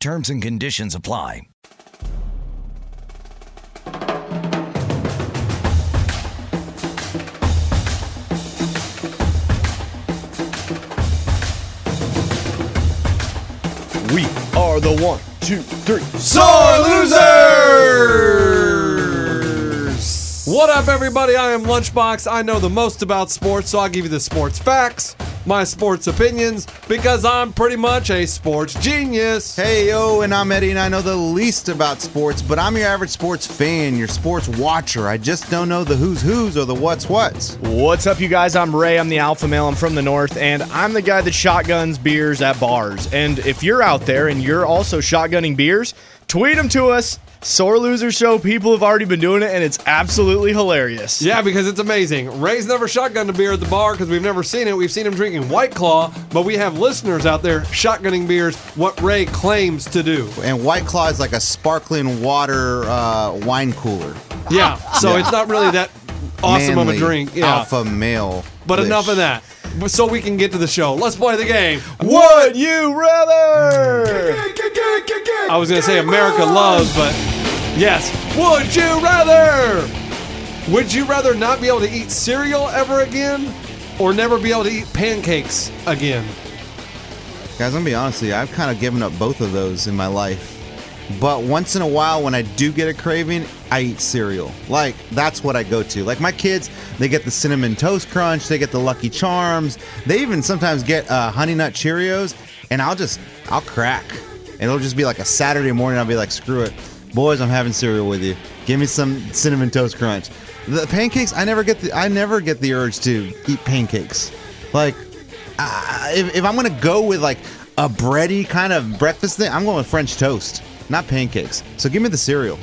Terms and conditions apply. We are the one, two, three. Sore losers! What up, everybody? I am Lunchbox. I know the most about sports, so I'll give you the sports facts, my sports opinions, because I'm pretty much a sports genius. Hey yo, and I'm Eddie, and I know the least about sports, but I'm your average sports fan, your sports watcher. I just don't know the who's who's or the what's what's. What's up, you guys? I'm Ray. I'm the alpha male. I'm from the north, and I'm the guy that shotguns beers at bars. And if you're out there and you're also shotgunning beers, tweet them to us. Sore Loser Show. People have already been doing it, and it's absolutely hilarious. Yeah, because it's amazing. Ray's never shotgunned a beer at the bar because we've never seen it. We've seen him drinking White Claw, but we have listeners out there shotgunning beers, what Ray claims to do. And White Claw is like a sparkling water uh, wine cooler. Yeah, so it's not really that awesome of a drink. Yeah. Alpha male. But enough of that. So we can get to the show. Let's play the game. Would you rather? I was going to say America loves, but yes. Would you rather? Would you rather not be able to eat cereal ever again or never be able to eat pancakes again? Guys, I'm gonna be honest with you. I've kind of given up both of those in my life. But once in a while, when I do get a craving, I eat cereal. Like that's what I go to. Like my kids, they get the cinnamon toast crunch, they get the Lucky Charms, they even sometimes get uh, Honey Nut Cheerios, and I'll just I'll crack. And it'll just be like a Saturday morning. I'll be like, screw it, boys, I'm having cereal with you. Give me some cinnamon toast crunch. The pancakes, I never get the I never get the urge to eat pancakes. Like uh, if, if I'm gonna go with like a bready kind of breakfast thing, I'm going with French toast, not pancakes. So give me the cereal.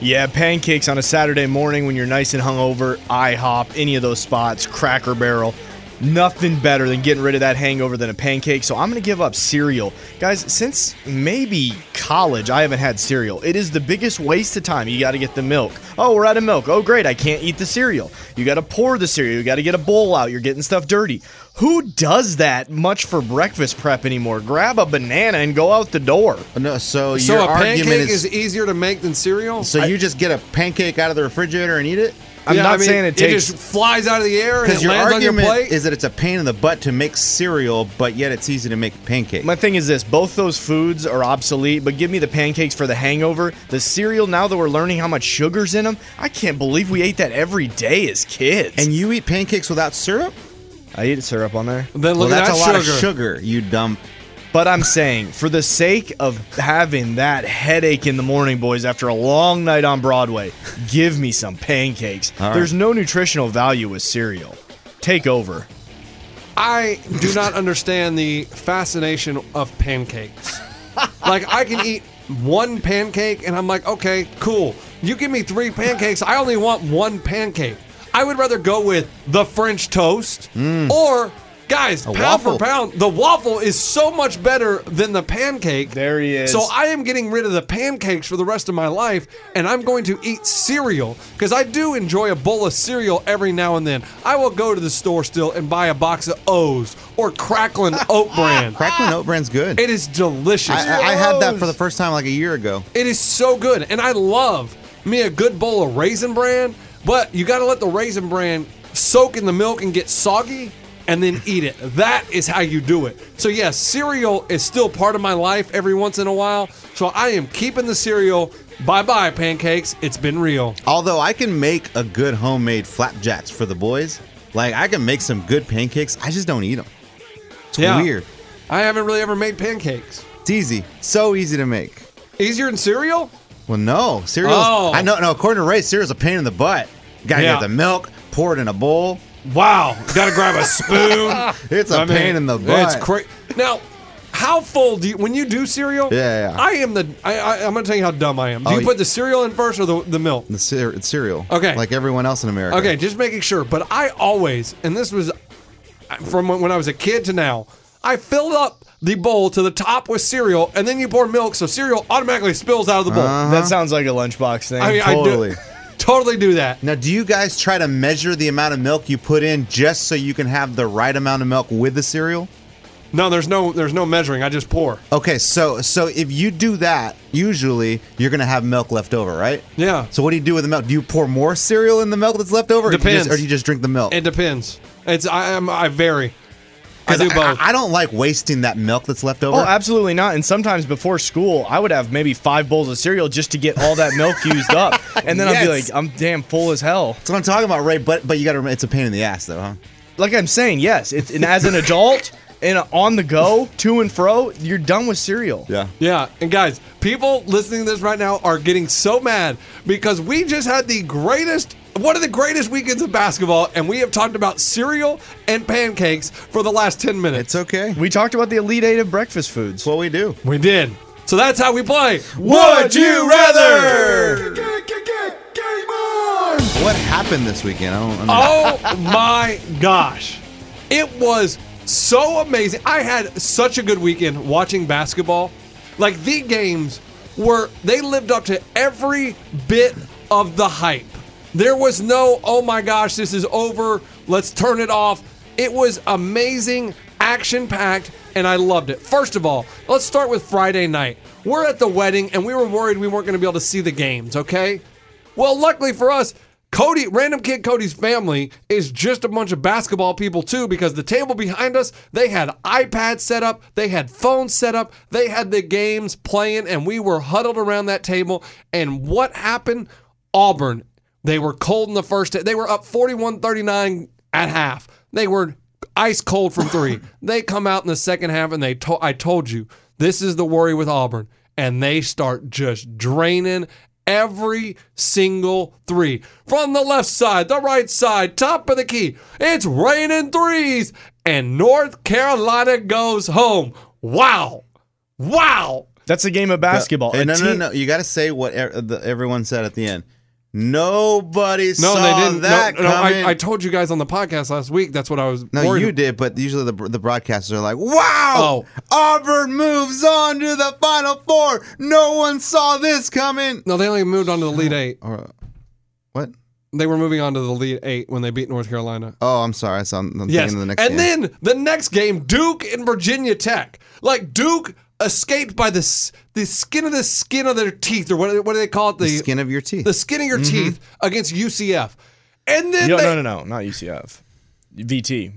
Yeah, pancakes on a Saturday morning when you're nice and hungover, IHOP, any of those spots, Cracker Barrel. Nothing better than getting rid of that hangover than a pancake. So I'm going to give up cereal. Guys, since maybe college, I haven't had cereal. It is the biggest waste of time. You got to get the milk. Oh, we're out of milk. Oh, great. I can't eat the cereal. You got to pour the cereal. You got to get a bowl out. You're getting stuff dirty. Who does that much for breakfast prep anymore? Grab a banana and go out the door. No, so, So your a pancake argument is, is, easier to make than cereal? so you just get a pancake out of the refrigerator and eat it. I'm Yeah, not I mean, saying it takes. It just flies out of the air and Because it your lands on your argument plate. is that it's a pain in the butt to make cereal, but yet it's easy to make pancakes. My thing is this both those foods are obsolete, but give me the pancakes for the hangover. The cereal, now that we're learning how much sugar's in them, I can't believe we ate that every day as kids. and you eat pancakes without syrup? I eat syrup on there. then Well, look at that's that a lot sugar. of sugar, you dumb. But I'm saying, for the sake of having that headache in the morning, boys, after a long night on Broadway, give me some pancakes. All right. There's no nutritional value with cereal. Take over. I do not understand the fascination of pancakes. like I can eat one pancake and I'm like, okay, cool. You give me three pancakes, I only want one pancake. I would rather go with the French toast Mm. or Guys, A pound for pound, the waffle is so much better than the pancake. There he is. So I am getting rid of the pancakes for the rest of my life, and I'm going to eat cereal because I do enjoy a bowl of cereal every now and then. I will go to the store still and buy a box of O's or Cracklin Oat Bran. Cracklin Oat Bran's good. It is delicious. I, I I had that for the first time like a year ago. It is so good, and I love me a good bowl of raisin bran. But you got to let the raisin bran soak in the milk and get soggy, and then eat it. That is how you do it. So yes, cereal is still part of my life every once in a while. So I am keeping the cereal. Bye bye pancakes. It's been real. Although I can make a good homemade flapjacks for the boys. Like I can make some good pancakes. I just don't eat them. It's Yeah. weird. I haven't really ever made pancakes. It's easy. So easy to make. Easier than cereal? Well, no. Cereal. Oh. I know no, according to Ray, cereal's a pain in the butt. You gotta Yeah. get the milk, pour it in a bowl. Wow. Got to grab a spoon. It's a I mean, pain in the butt. It's crazy. Now, how full do you when you do cereal? Yeah, yeah. I am the. I, I, I'm gonna tell you how dumb I am. Do Oh, you you- put the cereal in first or the, the milk? The cere- it's cereal. Okay. Like everyone else in America. Okay, just making sure. But I always, and this was from when when I was a kid to now, I filled up the bowl to the top with cereal, and then you pour milk, so cereal automatically spills out of the bowl. That sounds like a lunchbox thing. I mean, totally. I do, totally do that. Now, do you guys try to measure the amount of milk you put in just so you can have the right amount of milk with the cereal? No, there's no, there's no measuring. I just pour. Okay, so so if you do that, usually you're gonna have milk left over, right? Yeah. So what do you do with the milk? Do you pour more cereal in the milk that's left over, or do you Depends. just, or do you just drink the milk? It depends. It's I am I vary. I 'Cause do both. I, don't like wasting that milk that's left over. Oh, absolutely not. And sometimes before school, I would have maybe five bowls of cereal just to get all that milk used up. And then I'd be like, I'm damn full as hell. That's what I'm talking about, Ray. But but you got to. It's a pain in the ass, though, huh? Like I'm saying, yes. It's and as an adult and on the go, to and fro, you're done with cereal. Yeah. Yeah, and guys, people listening to this right now are getting so mad because we just had the greatest, one of the greatest weekends of basketball, and we have talked about cereal and pancakes for the last 10 minutes. It's okay. We talked about the Elite Eight of breakfast foods. That's what we do. We did. So that's how we play. Would you rather? What happened this weekend? I don't. I mean, Oh my gosh. It was so amazing. I had such a good weekend watching basketball. Like the games were they lived up to every bit of the hype. There was no, oh my gosh, this is over. Let's turn it off. It was amazing, action packed, and I loved it. First of all, let's start with Friday night. We're at the wedding, and we were worried we weren't going to be able to see the games, okay? Well, luckily for us, Cody, random kid Cody's family is just a bunch of basketball people too, because the table behind us, they had iPads set up, they had phones set up, they had the games playing, and we were huddled around that table. And what happened? Auburn, they were cold in the first, they were up 41 39 at half. They were ice cold from three. they come out in the second half and they to- I told you, this is the worry with Auburn. And they start just draining every single three. From the left side, the right side, top of the key. It's raining threes. And North Carolina goes home. Wow. Wow. That's a game of basketball. Hey, A no, no, no. You got to say what er- everyone said at the end. Nobody No, saw they didn't. that no, no, coming. I, I told you guys on the podcast last week. That's what I was. no, you did, but usually the the broadcasters are like, "Wow, oh. Auburn moves on to the Final Four. No one saw this coming." No, they only moved on to the Elite Eight. Or, what? They were moving on to the Elite Eight when they beat North Carolina. Oh, I'm sorry. I saw. I'm Yes. the next and game. then the next game, Duke and Virginia Tech. Like Duke escaped by the the skin of the skin of their teeth, or what, do- what do they call it? The, the skin of your teeth. the skin of your mm-hmm. teeth against UCF. And then No, they, no, no, no, not UCF. VT.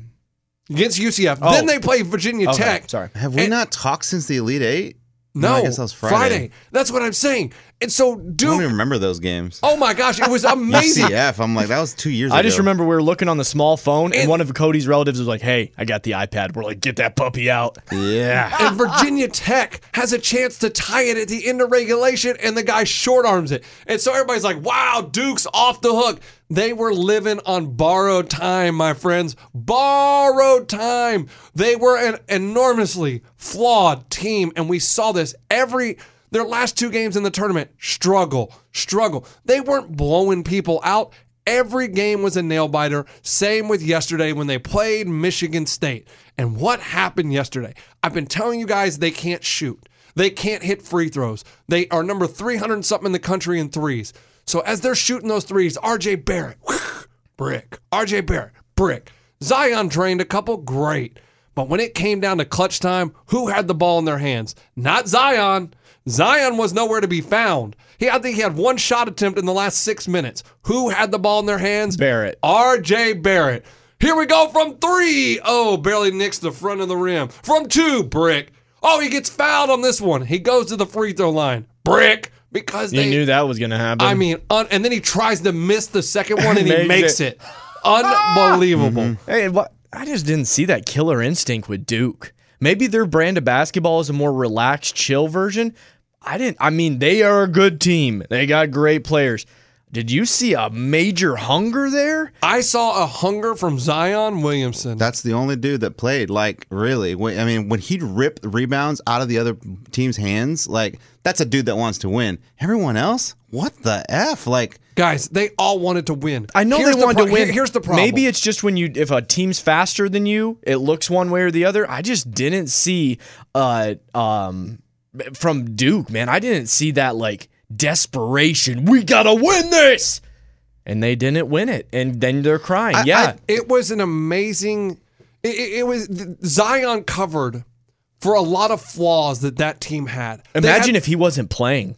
against UCF. Oh. Then they play Virginia Okay, Tech. sorry. Have we and- not talked since the Elite Eight? No, I guess that was Friday. That's what I'm saying. And so I don't even remember those games. Oh my gosh, it was amazing. UCF. I'm like, that was two years ago. I just remember we were looking on the small phone, and, And- one of Cody's relatives was like, "Hey, I got the iPad." We're like, "Get that puppy out!" Yeah. and Virginia Tech has a chance to tie it at the end of regulation, and the guy short arms it. And so everybody's like, wow, Duke's off the hook. They were living on borrowed time, my friends. Borrowed time. They were an enormously flawed team, and we saw this every. Their last two games in the tournament struggle, struggle. They weren't blowing people out. Every game was a nail biter. Same with yesterday when they played Michigan State. And what happened yesterday? I've been telling you guys they can't shoot. They can't hit free throws. They are number 300 and something in the country in threes. So as they're shooting those threes, RJ Barrett, brick. RJ Barrett, brick. Zion drained a couple, great. But when it came down to clutch time, who had the ball in their hands? Not Zion. Zion was nowhere to be found. He, I think he had one shot attempt in the last six minutes. Who had the ball in their hands? Barrett. RJ Barrett. Here we go from three. Oh, barely nicks the front of the rim. From two, brick. Oh, he gets fouled on this one. He goes to the free throw line. Brick. Because You they knew that was going to happen. I mean, un- and then he tries to miss the second one and he Makes it. it. Unbelievable. Mm-hmm. Hey, what? I just didn't see that killer instinct with Duke. Maybe their brand of basketball is a more relaxed, chill version. I didn't. I mean, they are a good team. They got great players. Did you see a major hunger there? I saw a hunger from Zion Williamson. That's the only dude that played. Like, really? When- I mean, when he'd rip rebounds out of the other team's hands, like, that's a dude that wants to win. Everyone else, what the f? Like, Guys, they all wanted to win. I know Here's they the wanted pro- to win. here- here's the problem. Maybe it's just when you if a team's faster than you, it looks one way or the other. I just didn't see uh um from Duke, man. I didn't see that like desperation. We gotta win this, and they didn't win it, and then they're crying. I- yeah, it was an amazing. It, it- it was Zion covered for a lot of flaws that that team had. Imagine had- if he wasn't playing.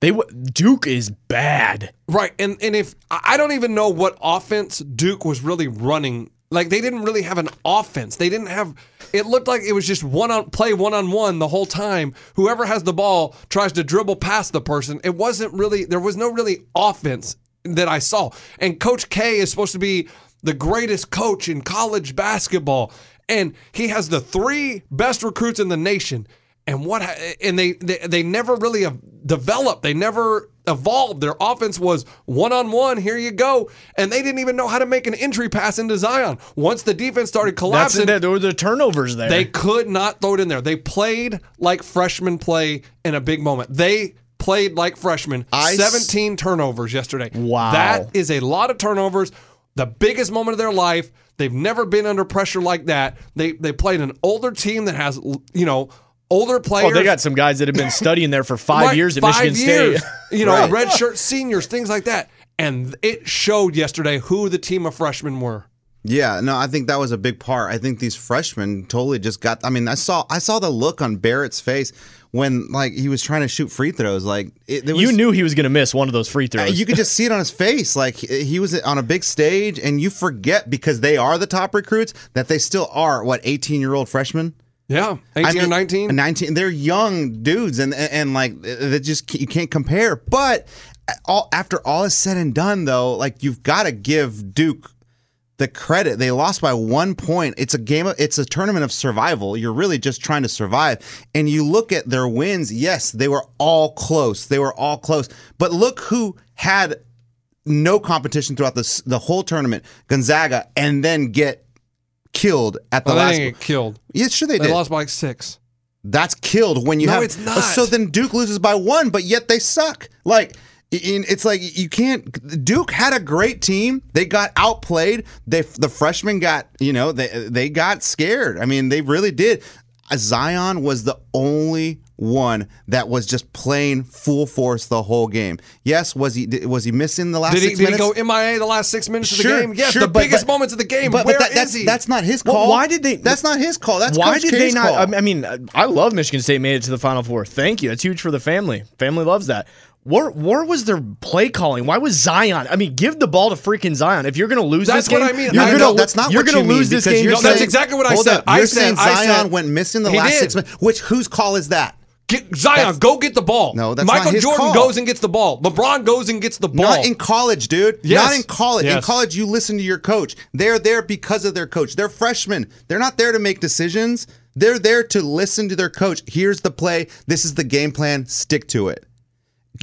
They Duke is bad. right, and and if I don't even know what offense Duke was really running. Like they didn't really have an offense. They didn't have. It looked like it was just one on play one on one the whole time. Whoever has the ball tries to dribble past the person. It wasn't really. There was no really offense that I saw. And Coach K is supposed to be the greatest coach in college basketball, and he has the three best recruits in the nation. And what? And they they, they never really have developed. They never evolved. Their offense was one on one. Here you go, and they didn't even know how to make an entry pass into Zion. Once the defense started collapsing, it. There were the turnovers there. they could not throw it in there. They played like freshmen play in a big moment. They played like freshmen. I s- 17 turnovers yesterday. Wow. That is a lot of turnovers. The biggest moment of their life. They've never been under pressure like that. They they played an older team that has you know older players. oh, they got some guys that have been studying there for five Right, years at five Michigan years. State. You know, Right. red shirt seniors, things like that. And it showed yesterday who the team of freshmen were. Yeah, no, I think that was a big part. I think these freshmen totally just got. I mean, I saw I saw the look on Barrett's face when like he was trying to shoot free throws. Like it, there was, you knew he was going to miss one of those free Uh, throws. You could just see it on his face. Like he he was on a big stage, and you forget because they are the top recruits that they still are what eighteen year old freshmen. Yeah, 18 I mean, or 19. 19 they're young dudes and and, like they just you can't compare. But all after all is said and done though like you've got to give Duke the credit. They lost by one point. It's a game of, it's a tournament of survival. You're really just trying to survive. And you look at their wins yes they were all close. They were all close. But look who had no competition throughout the the whole tournament. Gonzaga and then get killed at the they last didn't get killed. yeah sure they, They did lost by like six. that's killed when you No, have. it's not. So then Duke loses by one, but yet they suck. Like it's like you can't. Duke had a great team. They got outplayed. They the freshmen got you know they they got scared. I mean they really did. Zion was the only one that was just playing full force the whole game. Yes, was he was he missing the last Did he, six did he minutes? go MIA the last six minutes of the game? Yes, sure, the but- biggest but- moments of the game. But, Where that, is that's he? that's not his Well, call. why did they- That's not his call. That's Why Coach did K's they not? Call. I mean, I love Michigan State made it to the Final Four. Thank you. That's huge for the family. Family loves that. Where, where was their play calling? Why was Zion? I mean, give the ball to freaking Zion. If you're going to lose That's this game, what I mean. you're going to that's not you're gonna lose this game. you're that's exactly what I said. Up. I You're said- saying I Zion said- went missing the last did. six minutes. Which whose call is that? Get, Zion, go get the ball. No, that's Michael not his Jordan call. goes and gets the ball. LeBron goes and gets the ball. Not in college, dude. Yes. Not in college. In college, you listen to your coach. They're there because of their coach. They're freshmen. They're not there to make decisions. They're there to listen to their coach. Here's the play. This is the game plan. Stick to it.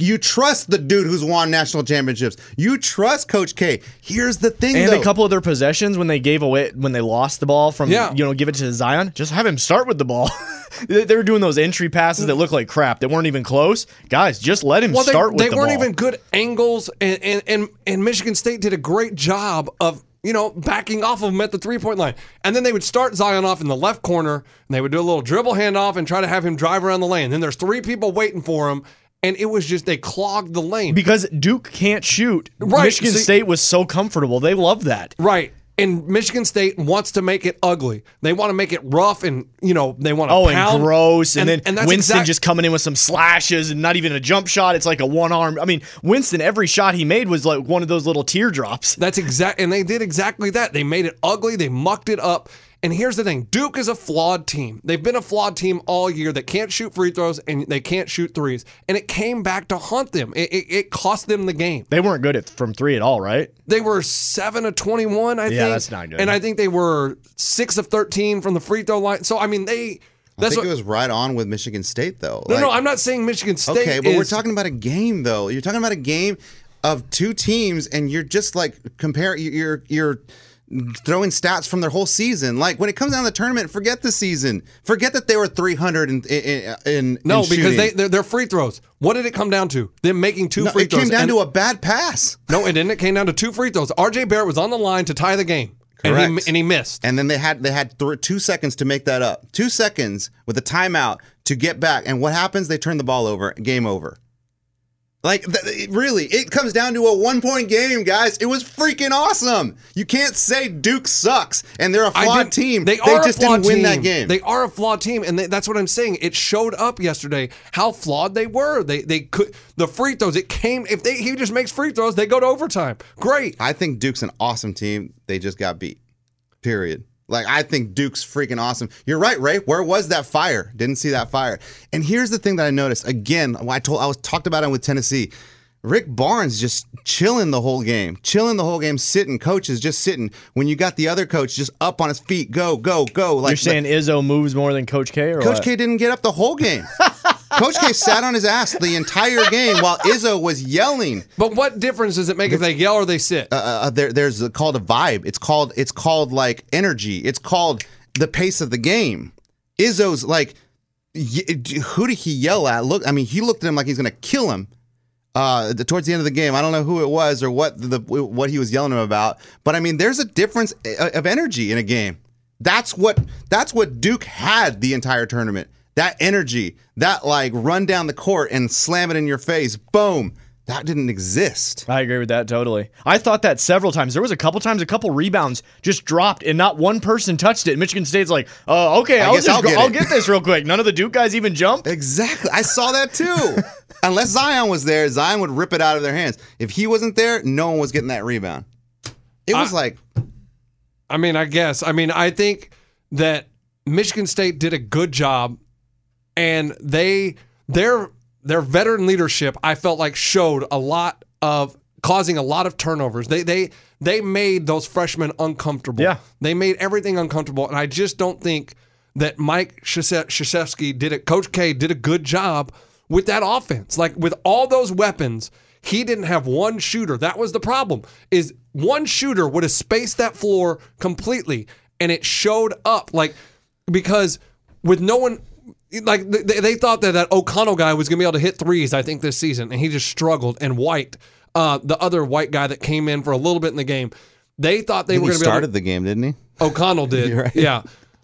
You trust the dude who's won national championships. You trust Coach K. Here's the thing, And though. a couple of their possessions when they gave away when they lost the ball from Yeah. you know give it to Zion, just have him start with the ball. they they were doing those entry passes that look like crap that weren't even close. Guys, just let him Well, they, start with they the weren't ball. even good angles, and, and and and Michigan State did a great job of you know backing off of him at the three point line, and then they would start Zion off in the left corner, and they would do a little dribble handoff and try to have him drive around the lane. Then there's three people waiting for him, and it was just they clogged the lane. because Duke can't shoot. Right, Michigan see- State was so comfortable. They love that. Right. And Michigan State wants to make it ugly. They want to make it rough and, you know, they want to Oh, pound. and gross, and, then that's Winston exact- just coming in with some slashes and not even a jump shot. It's like a one arm. I mean, Winston, every shot he made was like one of those little teardrops. That's exact, and they did exactly that. They made it ugly. They mucked it up. And here's the thing: Duke is a flawed team. They've been a flawed team all year. That can't shoot free throws and they can't shoot threes. And it came back to haunt them. It, it, it cost them the game. They weren't good at from three at all, right? They were seven of twenty-one. I Yeah, think. that's not good. And I think they were six of thirteen from the free throw line. So I mean, they. I think what. it was right on with Michigan State though. no, no, I'm not saying Michigan State. Okay, but we're talking about a game though. You're talking about a game of two teams, and you're just like compare. You're you're throwing stats from their whole season. Like when it comes down to the tournament, forget the season. Forget that they were 300 in in, in No, in because they they're, they're free throws. What did it come down to? Them making two No, free it throws. It came down and- to a bad pass, no, it didn't. It came down to two free throws. R.J. Barrett was on the line to tie the game, and he Correct. and he missed. and then they had they had th- two seconds to make that up. Two seconds with a timeout to get back, and what happens? They turn the ball over. Game over. Like th- it really, it comes down to a one point game, guys. It was freaking awesome. You can't say Duke sucks and they're a flawed team. They are just didn't win team. that game. They are a flawed team, and they, that's what I'm saying. It showed up yesterday how flawed they were. They they could the free throws. It came if they he just makes free throws, they go to overtime. Great. I think Duke's an awesome team. They just got beat. Period. Like I think Duke's freaking awesome. You're right, Ray. Where was that fire? Didn't see that fire. And here's the thing that I noticed. Again, I told I was talked about it with Tennessee. Rick Barnes just chilling the whole game, chilling the whole game, sitting. Coach is just sitting. When you got the other coach just up on his feet, go, go, go. Like You're saying Izzo moves more than Coach K, or Coach what? K didn't get up the whole game. Coach K sat on his ass the entire game while Izzo was yelling. But what difference does it make if they yell or they sit? uh, there, there's a, called a vibe. It's called it's called like energy. It's called the pace of the game. Izzo's like, y- who did he yell at? Look, I mean, he looked at him like he's gonna kill him. Uh, towards the end of the game, I don't know who it was or what the what he was yelling him about, but I mean, there's a difference uh, of energy in a game. That's what that's what Duke had the entire tournament. That energy, that like run down the court and slam it in your face, boom. That didn't exist. I agree with that totally. I thought that several times. There was a couple times, a couple rebounds just dropped, and not one person touched it. Michigan State's like, "Oh, okay, I I'll just I'll go, get I'll get this real quick." None of the Duke guys even jumped. Exactly. I saw that too. Unless Zion was there, Zion would rip it out of their hands. If he wasn't there, no one was getting that rebound. It was I- like I mean, I guess. I mean, I think that Michigan State did a good job, and they their their veteran leadership I felt like showed a lot of causing a lot of turnovers. They they they made those freshmen uncomfortable. Yeah. they made everything uncomfortable, and I just don't think that Mike Krzyzewski did it. Coach K did a good job with that offense. Like with all those weapons, he didn't have one shooter. That was the problem. Is one shooter would have spaced that floor completely, and it showed up like because with no one. Like they, they thought that that O'Connell guy was gonna be able to hit threes. I think this season, and he just struggled. And White, uh, the other white guy that came in for a little bit in the game, they thought they were gonna be able. started the game, didn't he? O'Connell did, right. yeah.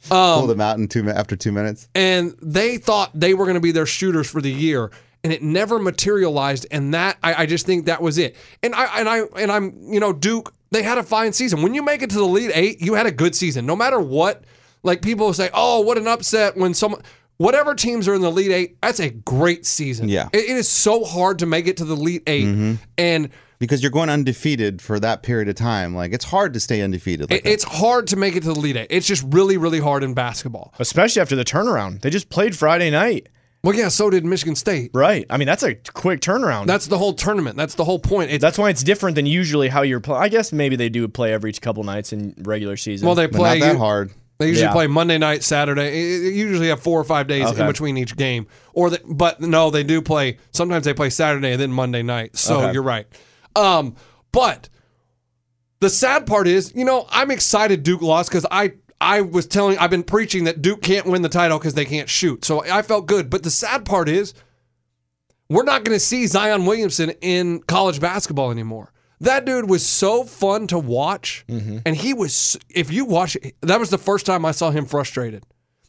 Pulled him out in two after two minutes. and they thought they were going to be their shooters for the year, and it never materialized. And that I, I just think that was it. And I and I and I'm you know Duke. They had a fine season. When you make it to the Elite Eight, you had a good season. No matter what, like people say, oh, what an upset when someone. Whatever teams are in the Elite Eight, that's a great season. Yeah. it, it is so hard to make it to the Elite 8 mm-hmm. and Because you're going undefeated for that period of time. Like it's hard to stay undefeated. Like it, it's hard to make it to the Elite Eight. It's just really, really hard in basketball. Especially after the turnaround. They just played Friday night. Well, yeah, so did Michigan State. Right. I mean, that's a quick turnaround. That's the whole tournament. That's the whole point. It's, That's why it's different than usually how you're playing. I guess maybe they do play every couple nights in regular season. well, they But play not that you- hard. They usually Yeah. play Monday night, Saturday. You usually have four or five days in between each game. Or, they, but no, they do play. Sometimes they play Saturday and then Monday night. So Okay. you're right. Um, but the sad part is, you know, I'm excited Duke lost because I I was telling, I've been preaching that Duke can't win the title because they can't shoot. So I felt good. But the sad part is, we're not going to see Zion Williamson in college basketball anymore. That dude was so fun to watch. Mm-hmm. And he was, if you watch that was the first time I saw him frustrated.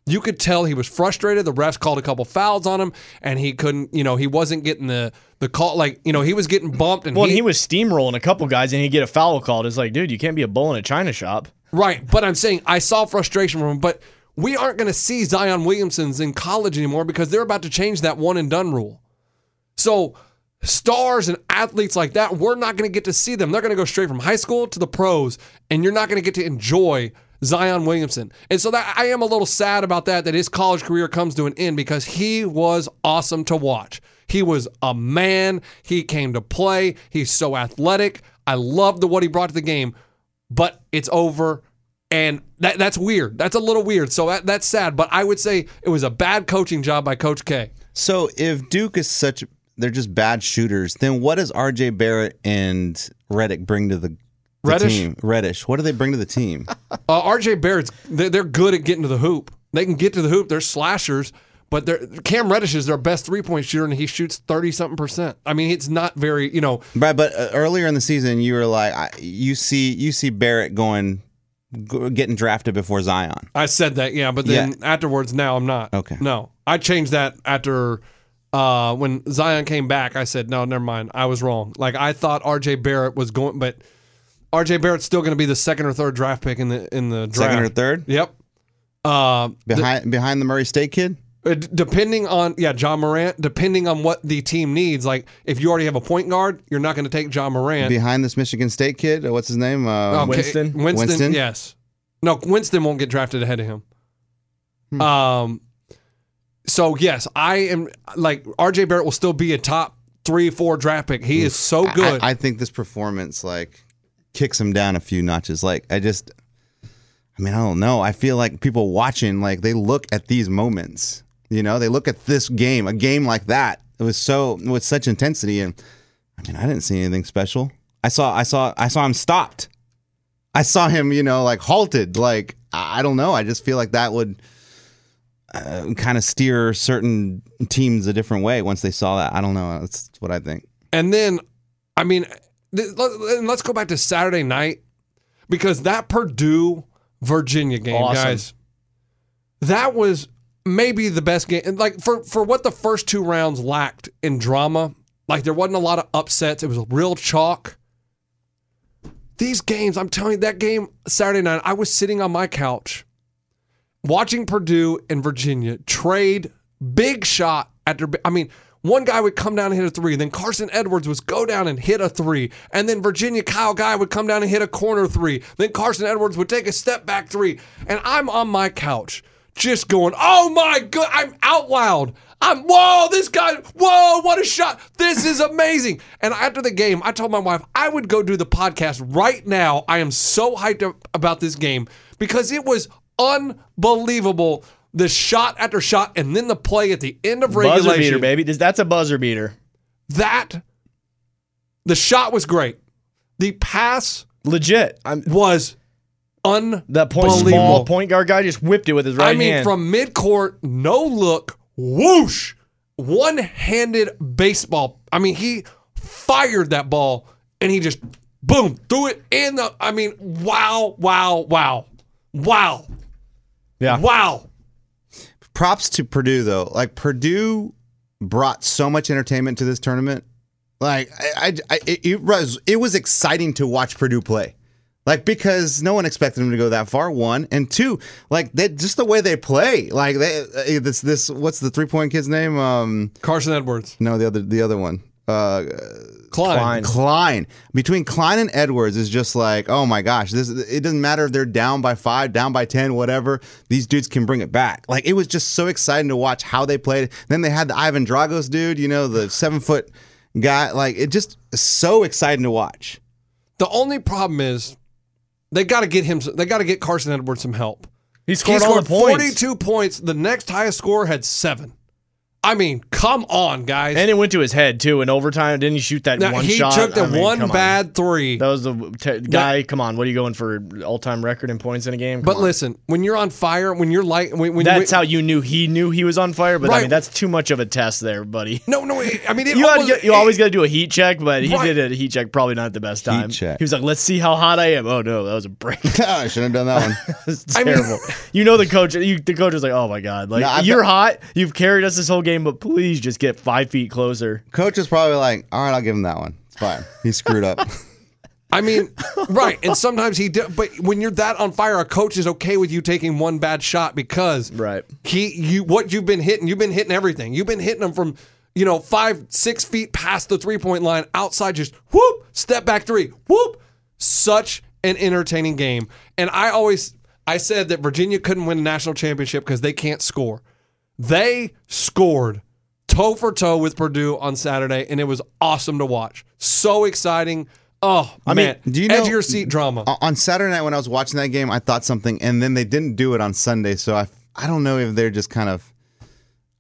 You could tell he was frustrated. The refs called a couple fouls on him, and he couldn't, you know, he wasn't getting the the call. Like, you know, he was getting bumped, and Well, he, and he was steamrolling a couple guys, and he'd get a foul called. It's like, dude, you can't be a bull in a china shop. Right, but I'm saying I saw frustration from him, but we aren't going to see Zion Williamson's in college anymore because they're about to change that one and done rule. So stars and athletes like that, we're not going to get to see them. They're going to go straight from high school to the pros, and you're not going to get to enjoy Zion Williamson. And so that I am a little sad about that, that his college career comes to an end because he was awesome to watch. He was a man. He came to play. He's so athletic. I loved the what he brought to the game, but it's over. And that, that's weird. That's a little weird. So that, that's sad. But I would say it was a bad coaching job by Coach K. So if Duke is such they're just bad shooters, then what does RJ Barrett and Reddick bring to the, the Reddish? team? Reddish. What do they bring to the team? Uh, RJ Barrett's they're, they're good at getting to the hoop. They can get to the hoop. They're slashers, but they're, Cam Reddish is their best three point shooter, and he shoots thirty something percent. I mean, it's not very you know. right, but uh, earlier in the season, you were like, I, you see, you see Barrett going, getting drafted before Zion. I said that, yeah, but then Yeah. afterwards, now I'm not. Okay. No, I changed that after uh, when Zion came back. I said, no, never mind. I was wrong. Like I thought RJ Barrett was going, but RJ Barrett's still going to be the second or third draft pick in the in the draft. Second or third, Yep. Uh, behind behind the Murray State kid. Uh, depending on yeah John Morant depending on what the team needs like if you already have a point guard you're not going to take John Morant Behind this Michigan State kid, uh, what's his name? Uh, Okay, Winston? Winston Winston? yes no Winston won't get drafted ahead of him Hmm. um so yes I am like RJ Barrett will still be a top three four draft pick he is so good I, I think this performance like kicks him down a few notches. Like I just, I mean, I don't know. I feel like people watching, like they look at these moments. You know, they look at this game, a game like that. It was so with such intensity, and I mean, I didn't see anything special. I saw, I saw, I saw him stopped. I saw him, you know, like halted. Like I I don't know. I just feel like that would uh, kind of steer certain teams a different way once they saw that. I don't know. That's what I think. And then, I mean, th- let, let's go back to Saturday night because that Purdue Virginia game, Awesome. guys, that was maybe the best game. And like for for what the first two rounds lacked in drama, like there wasn't a lot of upsets. It was real chalk. These games, I'm telling you, that game Saturday night, I was sitting on my couch watching Purdue and Virginia trade big shot after. I mean, one guy would come down and hit a three, then Carson Edwards would go down and hit a three, and then Virginia Kyle Guy would come down and hit a corner three, then Carson Edwards would take a step back three, and I'm on my couch just going, "Oh my god!" I'm out loud. I'm whoa, this guy, whoa, what a shot! This is amazing. And after the game, I told my wife I would go do the podcast right now. I am so hyped up about this game because it was unbelievable. The shot after shot, and then the play at the end of regulation. Buzzer beater, baby. That's a buzzer beater. That the shot was great. The pass Legit. I'm, was unbelievable. that point, small point guard guy just whipped it with his right I mean, hand. from midcourt, no look, whoosh, one handed baseball. I mean, he fired that ball and he just boom threw it in the. I mean, wow, wow, wow, wow, yeah. wow. props to Purdue though. Like Purdue brought so much entertainment to this tournament. Like I, I, I it, it was it was exciting to watch Purdue play. Like because no one expected them to go that far. One and two, like they just the way they play. Like they uh, this this what's the three point kid's name? Um, Carson Edwards, no, the other the other one. Uh, Cline. Cline. Cline between Cline and Edwards is just like, oh my gosh, this it doesn't matter if they're down by five, down by ten, whatever. These dudes can bring it back. Like it was just so exciting to watch how they played. Then they had the Ivan Dragos dude, you know, the seven foot guy. Like it just so exciting to watch. The only problem is they got to get him. They got to get Carson Edwards some help. He He scored all the points. 42 points. The next highest score had seven. I mean, come on, guys. And it went to his head too in overtime. Didn't he shoot that Now, one he shot? took the I mean, one come on. bad three. That was the t- guy. come on, what are you going for? All time record in points in a game? Come but on. listen, when you're on fire, when you're light, when, when that's when, how you knew he knew he was on fire. But I mean, that's too much of a test there, buddy. No, no. I mean, it You, gotta almost- get- you always got to do a heat check, but he Right. did a heat check probably not at the best time. check. He was like, "Let's see how hot I am." Oh no, that was a break. Ah, I shouldn't have done that one. It's I mean- terrible. you know the coach. You, the coach was like, "Oh my god, like No, you're bet- hot. You've carried us this whole game, but please just get five feet closer." Coach is probably like, all right, I'll give him that one. It's fine. He screwed up. I mean, right. And sometimes he did, but when you're that on fire, a coach is okay with you taking one bad shot because Right. he you what you've been hitting, you've been hitting everything. You've been hitting them from you know five six feet past the three point line, outside just whoop, step back three, whoop. Such an entertaining game, and I always I said that Virginia couldn't win a national championship because they can't score. They scored toe for toe with Purdue on Saturday, and it was awesome to watch. So exciting. Oh, I mean, do you edge know- of your seat drama? On Saturday night when I was watching that game, I thought something, and then they didn't do it on Sunday. So I, I don't know if they're just kind of,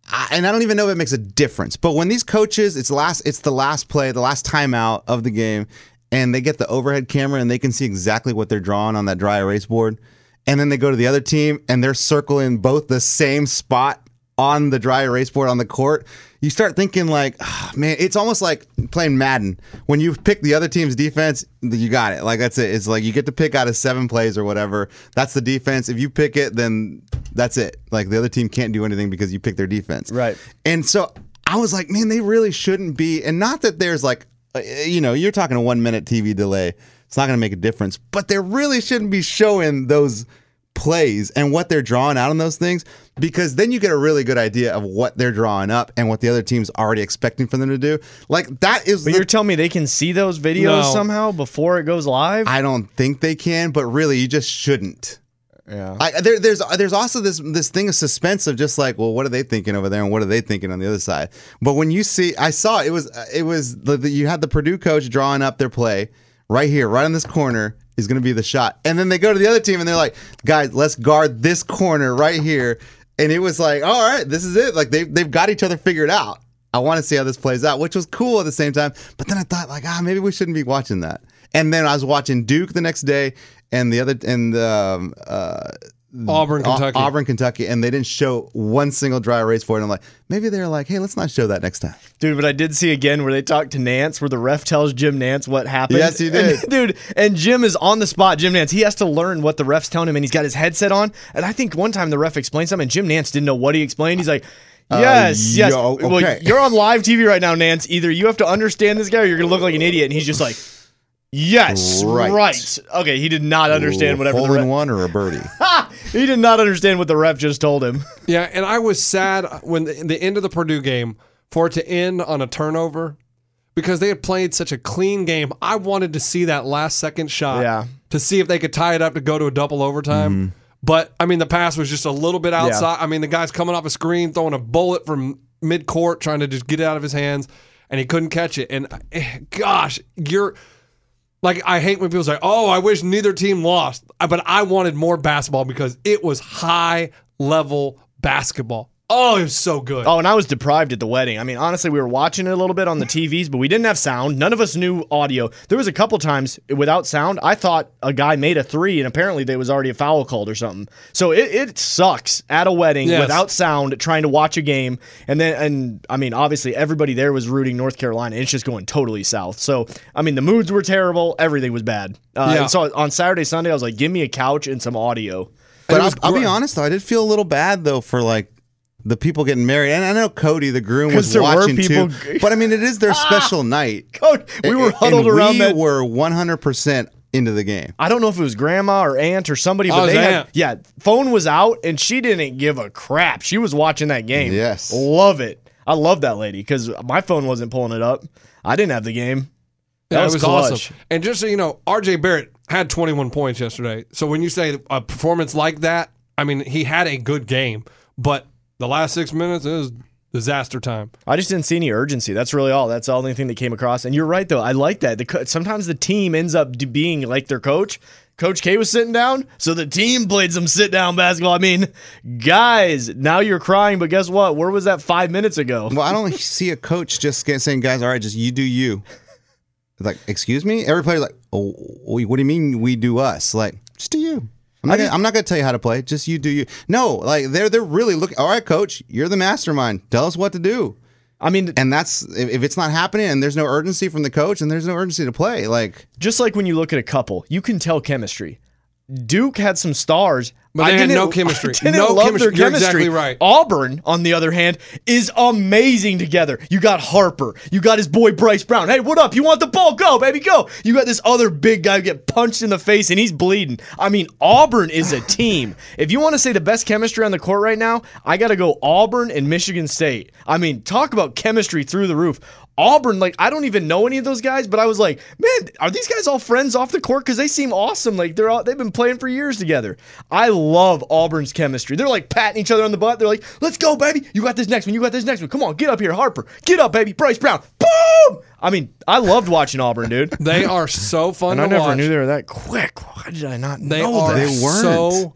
I, and I don't even know if it makes a difference. But when these coaches, it's last, it's the last play, the last timeout of the game, and they get the overhead camera and they can see exactly what they're drawing on that dry erase board, and then they go to the other team and they're circling both the same spot on the dry erase board on the court, you start thinking like, ah, man, it's almost like playing Madden. When you pick the other team's defense, you got it. Like that's it. It's like you get to pick out of seven plays or whatever. That's the defense. If you pick it, then that's it. Like the other team can't do anything because you pick their defense. Right. And so I was like, man, they really shouldn't be. And not that there's like, uh, you know, you're talking a one minute TV delay. It's not going to make a difference. But they really shouldn't be showing those plays and what they're drawing out on those things because then you get a really good idea of what they're drawing up and what the other team's already expecting for them to do. Like that is But the- you're telling me they can see those videos No. somehow before it goes live? I don't think they can, but really you just shouldn't. yeah. I, there, there's there's also this this thing of suspense of just like, well, what are they thinking over there, and what are they thinking on the other side? But when you see, I saw it was it was the, the, you had the Purdue coach drawing up their play right here, right in this corner is going to be the shot, and then they go to the other team and they're like, guys, let's guard this corner right here, and it was like, all right, this is it. Like they they've got each other figured out. I want to see how this plays out, which was cool at the same time. But then I thought, like, ah, maybe we shouldn't be watching that. And then I was watching Duke the next day, and the other and um, uh, Auburn, Kentucky. Auburn, Kentucky, and they didn't show one single dry erase for it. I'm like, maybe they're like, hey, let's not show that next time. Dude, but I did see again where they talked to Nantz, where the ref tells Jim Nantz what happened. Yes, he And- did. dude, and Jim is on the spot. Jim Nantz, he has to learn what the ref's telling him, and he's got his headset on. And I think one time the ref explained something, and Jim Nantz didn't know what he explained. He's like, oh, Yes, yes. yo, Well, you're on live TV right now, Nantz. Either you have to understand this guy, or you're gonna look like an idiot. And he's just like, "Yes, Right. right." Okay, he did not understand whatever hole the in ref. one or a birdie. He did not understand what the ref just told him. Yeah, and I was sad when the, the end of the Purdue game for it to end on a turnover because they had played such a clean game. I wanted to see that last second shot Yeah. to see if they could tie it up to go to a double overtime. But I mean, the pass was just a little bit outside. I mean, the guy's coming off a screen, throwing a bullet from mid court, trying to just get it out of his hands, and he couldn't catch it. And eh, gosh, you're like, I hate when people say, "Oh, I wish neither team lost," but I wanted more basketball because it was high level basketball. Oh, it was so good. Oh, and I was deprived at the wedding. I mean, honestly, we were watching it a little bit on the TVs, but we didn't have sound. None of us knew audio. There was a couple times without sound. I thought a guy made a three, and apparently there was already a foul called or something. So it, it sucks at a wedding Yes. without sound, trying to watch a game, and then and I mean, obviously everybody there was rooting North Carolina. It's just going totally south. So I mean, the moods were terrible. Everything was bad. Uh, Yeah. And so on Saturday, Sunday, I was like, give me a couch and some audio. But I'll, was I'll be honest though, I did feel a little bad though for like the people getting married, and I know Cody, the groom, was there were watching people- too. But I mean, it is their ah, special night. Coach, we were huddled and around we that were 100 percent into the game. I don't know if it was grandma or aunt or somebody, Oh, but it was they had, yeah, phone was out and she didn't give a crap. She was watching that game. Yes. love it. I love that lady because my phone wasn't pulling it up. I didn't have the game. That Yeah, was, was awesome. And just so you know, RJ Barrett had 21 points yesterday. So when you say a performance like that, I mean, he had a good game, but the last six minutes is disaster time. I just didn't see any urgency. That's really all. That's the only thing that came across. And you're right though. I like that. The co- sometimes the team ends up d- being like their coach. Coach K was sitting down, so the team played some sit down basketball. I mean, guys, now you're crying, but guess what? Where was that five minutes ago? Well, I don't see a coach just saying, "Guys, all right, just you do you." Like, excuse me. Every player's like, "Oh, what do you mean we do us?" Like, just do you. I'm not, gonna, I'm not gonna tell you how to play. Just you do you. No, like they're they're really looking. All right, coach, you're the mastermind. Tell us what to do. I mean, And that's if if it's not happening and there's no urgency from the coach and there's no urgency to play. Like, just like when you look at a couple, you can tell chemistry. Duke had some stars. But they I had no chemistry. I didn't No love chemistry. their You're chemistry. exactly right. Auburn, on the other hand, is amazing together. You got Harper. You got his boy Bryce Brown. Hey, what up? You want the ball? Go, baby, go. You got this other big guy who get punched in the face and he's bleeding. I mean, Auburn is a team. if you want to say the best chemistry on the court right now, I got to go Auburn and Michigan State. I mean, talk about chemistry through the roof. Auburn, like I don't even know any of those guys, but I was like, man, are these guys all friends off the court? Because they seem awesome. Like they're all they've been playing for years together. I love Auburn's chemistry. They're like patting each other on the butt. They're like, let's go, baby. You got this next one. You got this next one. Come on, get up here, Harper. Get up, baby. Bryce Brown. Boom. I mean, I loved watching Auburn, dude. They are so fun and I never watch. knew they were that quick. Why did I not they know are that? They weren't. so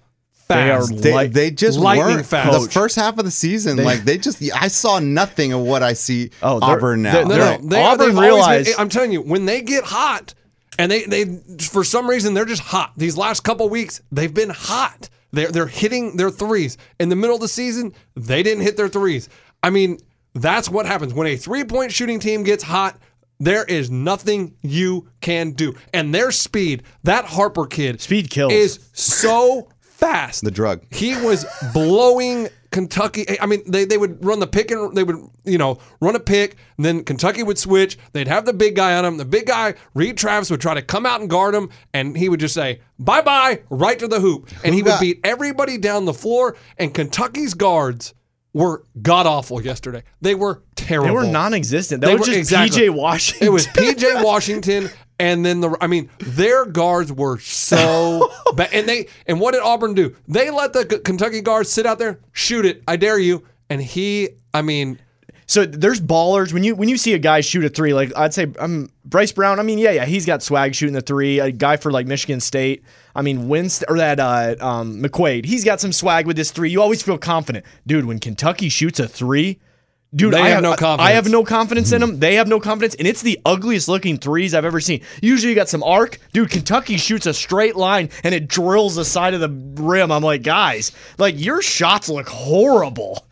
They are they, Light- they just lightning weren't. fast. The first half of the season, like they just, I saw nothing of what I see Oh, they're- Auburn now. they're- No, they're- no, they, Auburn they've been- realized- I'm telling you, when they get hot, and they they for some reason they're just hot. These last couple weeks, they've been hot. They're they're hitting their threes in the middle of the season. They didn't hit their threes. I mean, that's what happens when a three point shooting team gets hot. There is nothing you can do, and their speed. That Harper kid, Speed kills. is so fast. The drug. He was blowing Kentucky. I mean, they, they would run the pick and they would, you know, run a pick. And then Kentucky would switch. They'd have the big guy on him. The big guy, Reid Travis, would try to come out and guard him. And he would just say, bye bye, right to the hoop. And he would beat everybody down the floor. And Kentucky's guards were god awful yesterday. They were terrible. They were non-existent. That They was were- just exactly. PJ Washington. It was PJ Washington, and then the. I mean, their guards were so bad, and they and what did Auburn do? They let the K- Kentucky guards sit out there, shoot it. I dare you. And he, I mean, So there's ballers when you when you see a guy shoot a three, like I'd say um, Bryce Brown. I mean, yeah, yeah, he's got swag shooting the three. A guy for like Michigan State. I mean, Winston or that uh, um, McQuaid. He's got some swag with this three. You always feel confident, dude. When Kentucky shoots a three. Dude, They I have no confidence. I confidence. have no confidence in them. They have no confidence, and it's the ugliest looking threes I've ever seen. Usually, you got some arc, dude. Kentucky shoots a straight line and it drills the side of the rim. I'm like, guys, like your shots look horrible.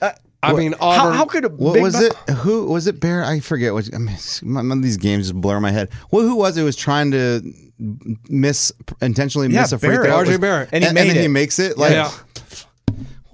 Uh, I mean, How, Auburn. how could a What big was ba- it? Who was it? Bear? I forget. What I mean, my, my- these games just blur my head. Well, who was it? Was trying to miss intentionally Yeah, miss a free Barrett. throw? RJ Was- Barrett. And he and, made then it. he makes it. Like, Yeah.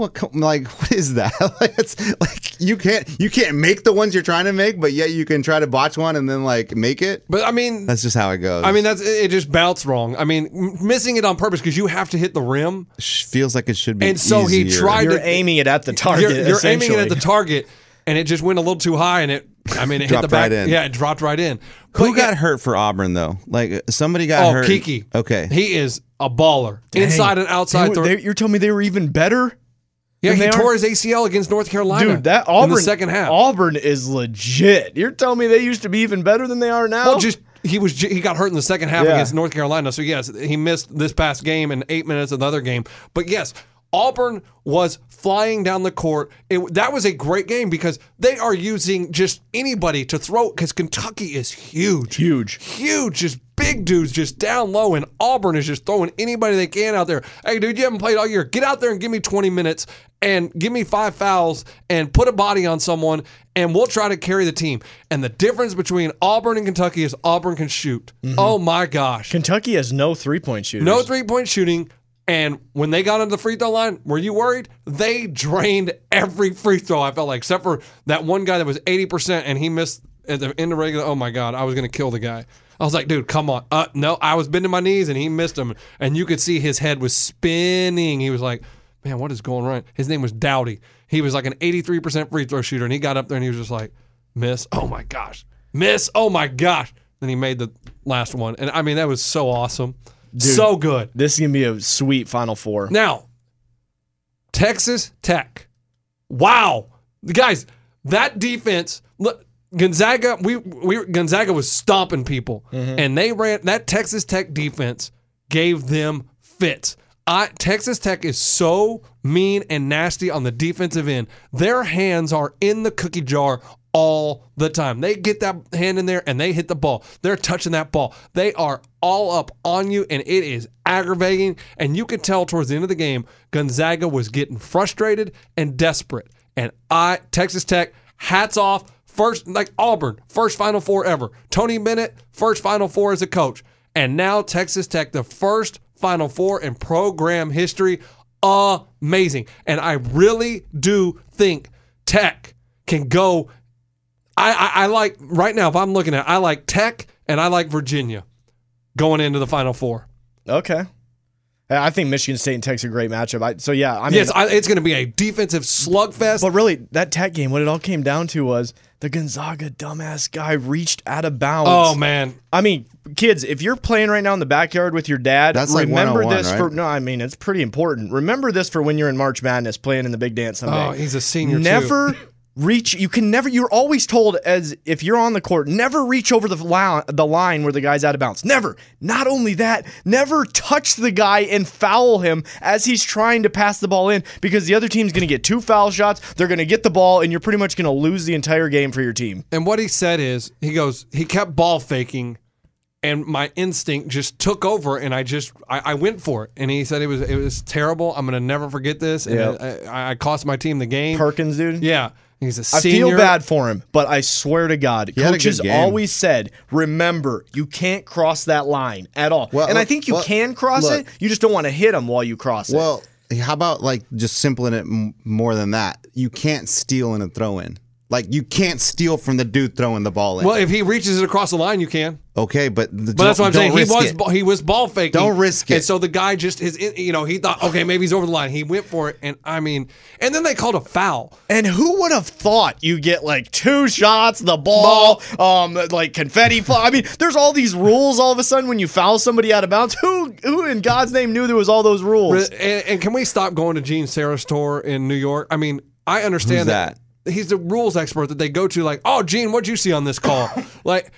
What? co- Like, what is that? like, it's like you can't you can't make the ones you're trying to make, but yet you can try to botch one and then like make it. but I mean, That's just how it goes. I mean, that's it. Just bounced wrong. I mean, m- missing it on purpose because you have to hit the rim, Sh- feels like it should be. and so he tried You're to aiming it at the target. You're, you're aiming it at the target, and it just went a little too high, and it. I mean, it hit Dropped the back. right in. Yeah, it dropped right in. Who got yeah- hurt for Auburn though? Like somebody got Oh, hurt. Kiki. Okay. he is a baller, inside and outside. They throw. were- they- you're telling me they were even better, yeah, he tore his ACL against North Carolina, dude. That Auburn in the second half. Auburn is legit. You're telling me they used to be even better than they are now? well, just he was he got hurt in the second half Yeah. against North Carolina. So yes, he missed this past game and eight minutes of the other game. But yes, Auburn was flying down the court. It, that was a great game because they are using just anybody to throw because Kentucky is huge, huge. huge, just big dudes just down low, and Auburn is just throwing anybody they can out there. Hey, dude, you haven't played all year. Get out there and give me 20 minutes and give me five fouls and put a body on someone, and we'll try to carry the team. And the difference between Auburn and Kentucky is Auburn can shoot. Mm-hmm. Oh my gosh. Kentucky has no three point shooting. No three point shooting. And when they got on the free throw line, were you worried? They drained every free throw, I felt like, except for that one guy that was 80% and he missed at the end of regular. Oh my God, I was going to kill the guy. I was like, dude, come on. Uh, no, I was bending my knees and he missed him. And you could see his head was spinning. He was like, man, what is going on? His name was Dowdy. He was like an 83% free throw shooter. And he got up there and he was just like, miss. Oh my gosh. Miss. Oh my gosh. Then he made the last one. And I mean, that was so awesome. so good. This is gonna be a sweet Final Four. Now, Texas Tech. Wow. Guys, that defense, look, Gonzaga, we we Gonzaga was stomping people. Mm-hmm. And they ran that Texas Tech defense gave them fits. I, Texas Tech is so mean and nasty on the defensive end. Their hands are in the cookie jar all the time. They get that hand in there and they hit the ball. They're touching that ball. They are all up on you and it is aggravating. And you can tell towards the end of the game, Gonzaga was getting frustrated and desperate. And I, Texas Tech, hats off. First, like Auburn, first Final Four ever. Tony Bennett, first Final Four as a coach. And now Texas Tech, the first Final Four in program history. Amazing. And I really do think Tech can go. I, I, I like, right now, if I'm looking at it, I like Tech and I like Virginia going into the Final Four. Okay. I think Michigan State and Tech's a great matchup. I, so yeah, I mean, yes, I, it's going to be a defensive slugfest. but really, that Tech game, what it all came down to was the Gonzaga dumbass guy reached out of bounds. oh man, I mean, kids, if you're playing right now in the backyard with your dad, That's remember 101, this right? for no, I mean it's pretty important. Remember this for when you're in March Madness playing in the big dance someday. Oh, he's a senior, too. Never reach you can never you're always told as if you're on the court, never reach over the line the line where the guy's out of bounds. Never. Not only that, never touch the guy and foul him as he's trying to pass the ball in because the other team's going to get two foul shots, they're going to get the ball and you're pretty much going to lose the entire game for your team. And what he said is, he goes, he kept ball faking, and my instinct just took over, and I just, I, I went for it. And he said it was, it was terrible. I'm gonna never forget this. And Yep. I, I cost my team the game. Perkins, dude. Yeah, he's a I senior. I feel bad for him, but I swear to God, had a good coaches always said, "Remember, you can't cross that line at all." Well, and I think you well, can cross look. it. You just don't want to hit him while you cross it. Well, how about like just simpling it m- more than that? You can't steal in a throw in. Like you can't steal from the dude throwing the ball in. Well, if he reaches it across the line, you can. Okay, but the, But that's what I'm saying. He was It. he was ball faking. Don't risk it. And so the guy just his you know he thought okay maybe he's over the line. He went for it, and I mean, and then they called a foul. and who would have thought you get like two shots, the ball, um, like confetti fly? I mean, there's all these rules all of a sudden when you foul somebody out of bounds. Who, who in God's name knew there was all those rules? And, and can we stop going to Gene Steratore in New York? I mean, I understand Who's that? he's the rules expert that they go to. Like, oh, Gene, what'd you see on this call? like,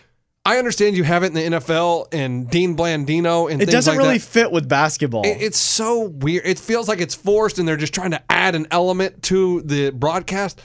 I understand you have it in the NFL and Dean Blandino and It doesn't like really that. fit with basketball. It- It's so weird. It feels like it's forced, and they're just trying to add an element to the broadcast.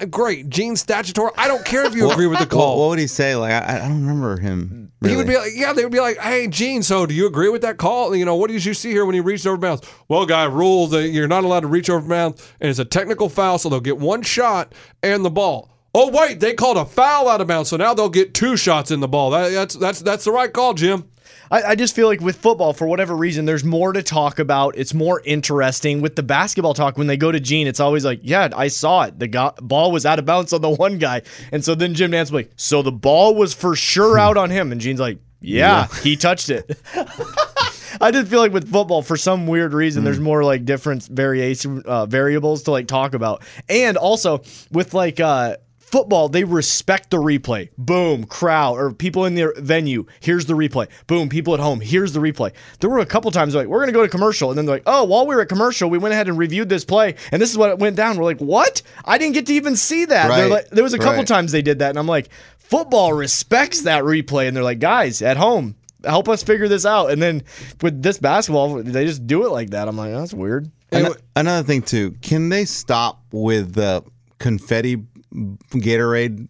Uh, Great, Gene Steratore. I don't care if you agree with the call. what would he say? Like I, I don't remember him. He would be like, yeah, they would be like, hey, Gene, so do you agree with that call? You know, what did you see here when he reached over bounds? Well, guy, rules that you're not allowed to reach over bounds, and it's a technical foul, so they'll get one shot and the ball. Oh, wait, they called a foul out of bounds, so now they'll get two shots in the ball. That, that's that's that's the right call, Jim. I, I just feel like with football, for whatever reason, there's more to talk about. It's more interesting. With the basketball talk, when they go to Gene, it's always like, yeah, I saw it. The go- ball was out of bounds on the one guy. And so then Jim Nantz will be like, so the ball was for sure out on him. And Gene's like, yeah, he touched it. I just feel like with football, for some weird reason, there's more like different variation uh, variables to like talk about, and also with like uh, football, they respect the replay. Boom, crowd or people in their venue. Here's the replay. Boom, people at home. Here's the replay. There were a couple times like we're gonna go to commercial, and then they're like, oh, while we were at commercial, we went ahead and reviewed this play, and this is what it went down. We're like, what? I didn't get to even see that. Right, like, there was a couple right. times they did that, and I'm like, football respects that replay, and they're like, guys, at home help us figure this out. And then with this basketball, they just do it like that. I'm like, that's weird. Ano- another thing too, can they stop with the confetti Gatorade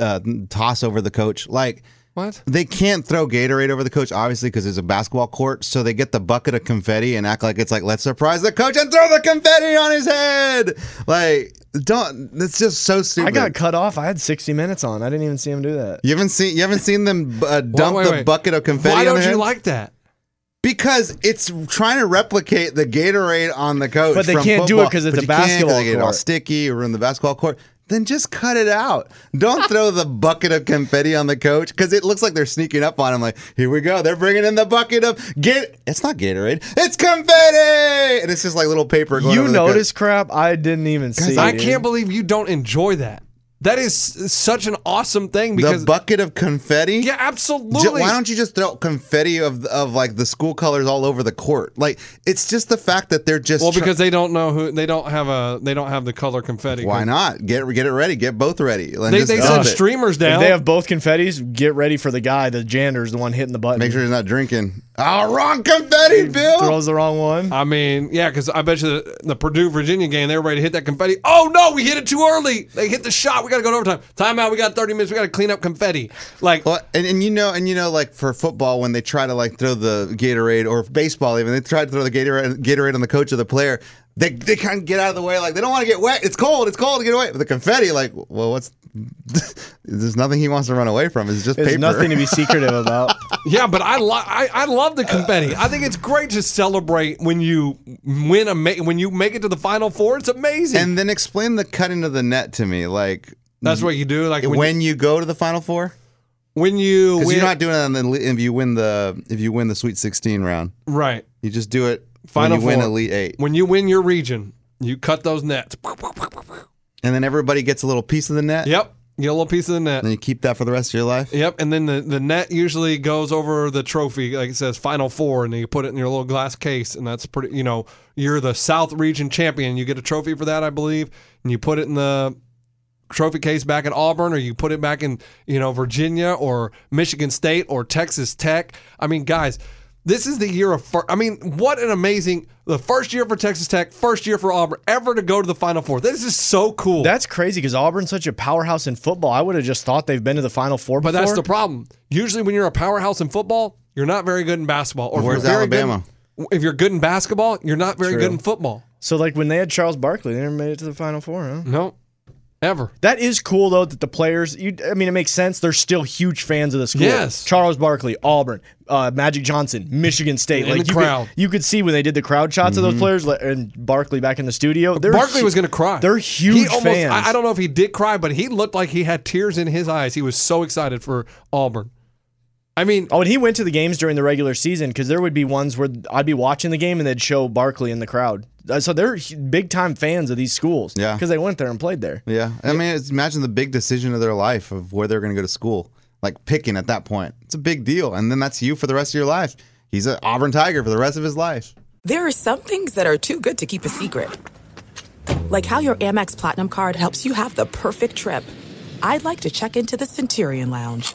uh, toss over the coach? Like What? they can't throw Gatorade over the coach, obviously, because it's a basketball court. So they get the bucket of confetti and act like it's like let's surprise the coach and throw the confetti on his head. Like don't. It's just so stupid. I got cut off. I had 60 minutes on. I didn't even see him do that. You haven't seen you haven't seen them uh, dump wait, the wait. bucket of confetti. Why don't their you head? like that? Because it's trying to replicate the Gatorade on the coach. But they from can't do it because it's But a you can't 'cause basketball They get all court. sticky or in the basketball court. Then just cut it out. Don't throw the bucket of confetti on the coach because it looks like they're sneaking up on him. Like, here we go. They're bringing in the bucket of get. It's not Gatorade. It's confetti, and it's just like little paper. Going You over the coach. noticed crap? I didn't even see. I dude. can't believe you don't enjoy that. That is such an awesome thing because the bucket of confetti. yeah, Ju- absolutely. Why don't you just throw confetti of of like the school colors all over the court? Like it's just the fact that they're just well, try- because they don't know who they don't have a they don't have the color confetti. why not get get it ready? Get both ready. They, just they send it. streamers If down. they have both confettis, get ready for the guy, the jander's the one hitting the button. Make sure he's not drinking. Oh, wrong confetti, Bill. throws the wrong one. I mean, yeah, because I bet you the, the Purdue Virginia game, they were ready to hit that confetti. Oh no, we hit it too early. They hit the shot. We got to go to overtime. Timeout. We got 30 minutes. We got to clean up confetti. Like, Well, and, and you know, and you know, like for football, when they try to like throw the Gatorade or baseball, even they try to throw the Gatorade, Gatorade on the coach or the player. They, they kind of get out of the way, like they don't want to get wet. It's cold. It's cold to get away. But the confetti, like, well, what's? There's nothing he wants to run away from. It's just There's paper. nothing to be secretive about. yeah, but I, lo- I I love the confetti. I think it's great to celebrate when you win a ma- when you make it to the final four. It's amazing. and then explain the cutting of the net to me, like That's what you do. Like when, when, you go to the final four. when you Because win, you're not doing it on the if you win the if you win the Sweet 16 round. right. You just do it Final when you win. Elite Eight, When you win your region, you cut those nets. and then everybody gets a little piece of the net. Yep, get a little piece of the net. And then you keep that for the rest of your life. Yep, and then the, the net usually goes over the trophy, like it says Final Four, and then you put it in your little glass case, and that's pretty. You know, you're the South Region champion. You get a trophy for that, I believe, and you put it in the trophy case back at Auburn, or you put it back in you know Virginia or Michigan State or Texas Tech. I mean, guys. This is the year of. Fir- I mean, what an amazing the first year for Texas Tech, first year for Auburn ever to go to the Final Four. This is so cool. That's crazy because Auburn's such a powerhouse in football. I would have just thought they've been to the Final Four But that's the problem. Usually, when you're a powerhouse in football, you're not very good in basketball. Or if Where's you're Alabama? Good, if you're good in basketball, you're not very True. good in football. so, like when they had Charles Barkley, they never made it to the Final Four, huh? No, ever. That is cool though that the players. You, I mean, it makes sense. They're still huge fans of the school. Yes. Charles Barkley, Auburn, uh, Magic Johnson, Michigan State. And like you crowd. Could, you could see when they did the crowd shots of those players like, and Barkley back in the studio. Barkley was going to cry. They're He huge almost, fans. I, I don't know if he did cry, but he looked like he had tears in his eyes. He was so excited for Auburn. I mean, Oh, and he went to the games during the regular season because there would be ones where I'd be watching the game and they'd show Barkley in the crowd. Uh, So they're big time fans of these schools. Yeah. because they went there and played there. Yeah, I mean, it's, imagine the big decision of their life of where they're going to go to school. Like picking at that point, it's a big deal, and then that's you for the rest of your life. He's an Auburn Tiger for the rest of his life. There are some things that are too good to keep a secret. Like how your Amex Platinum card helps you have the perfect trip. I'd like to check into the Centurion Lounge.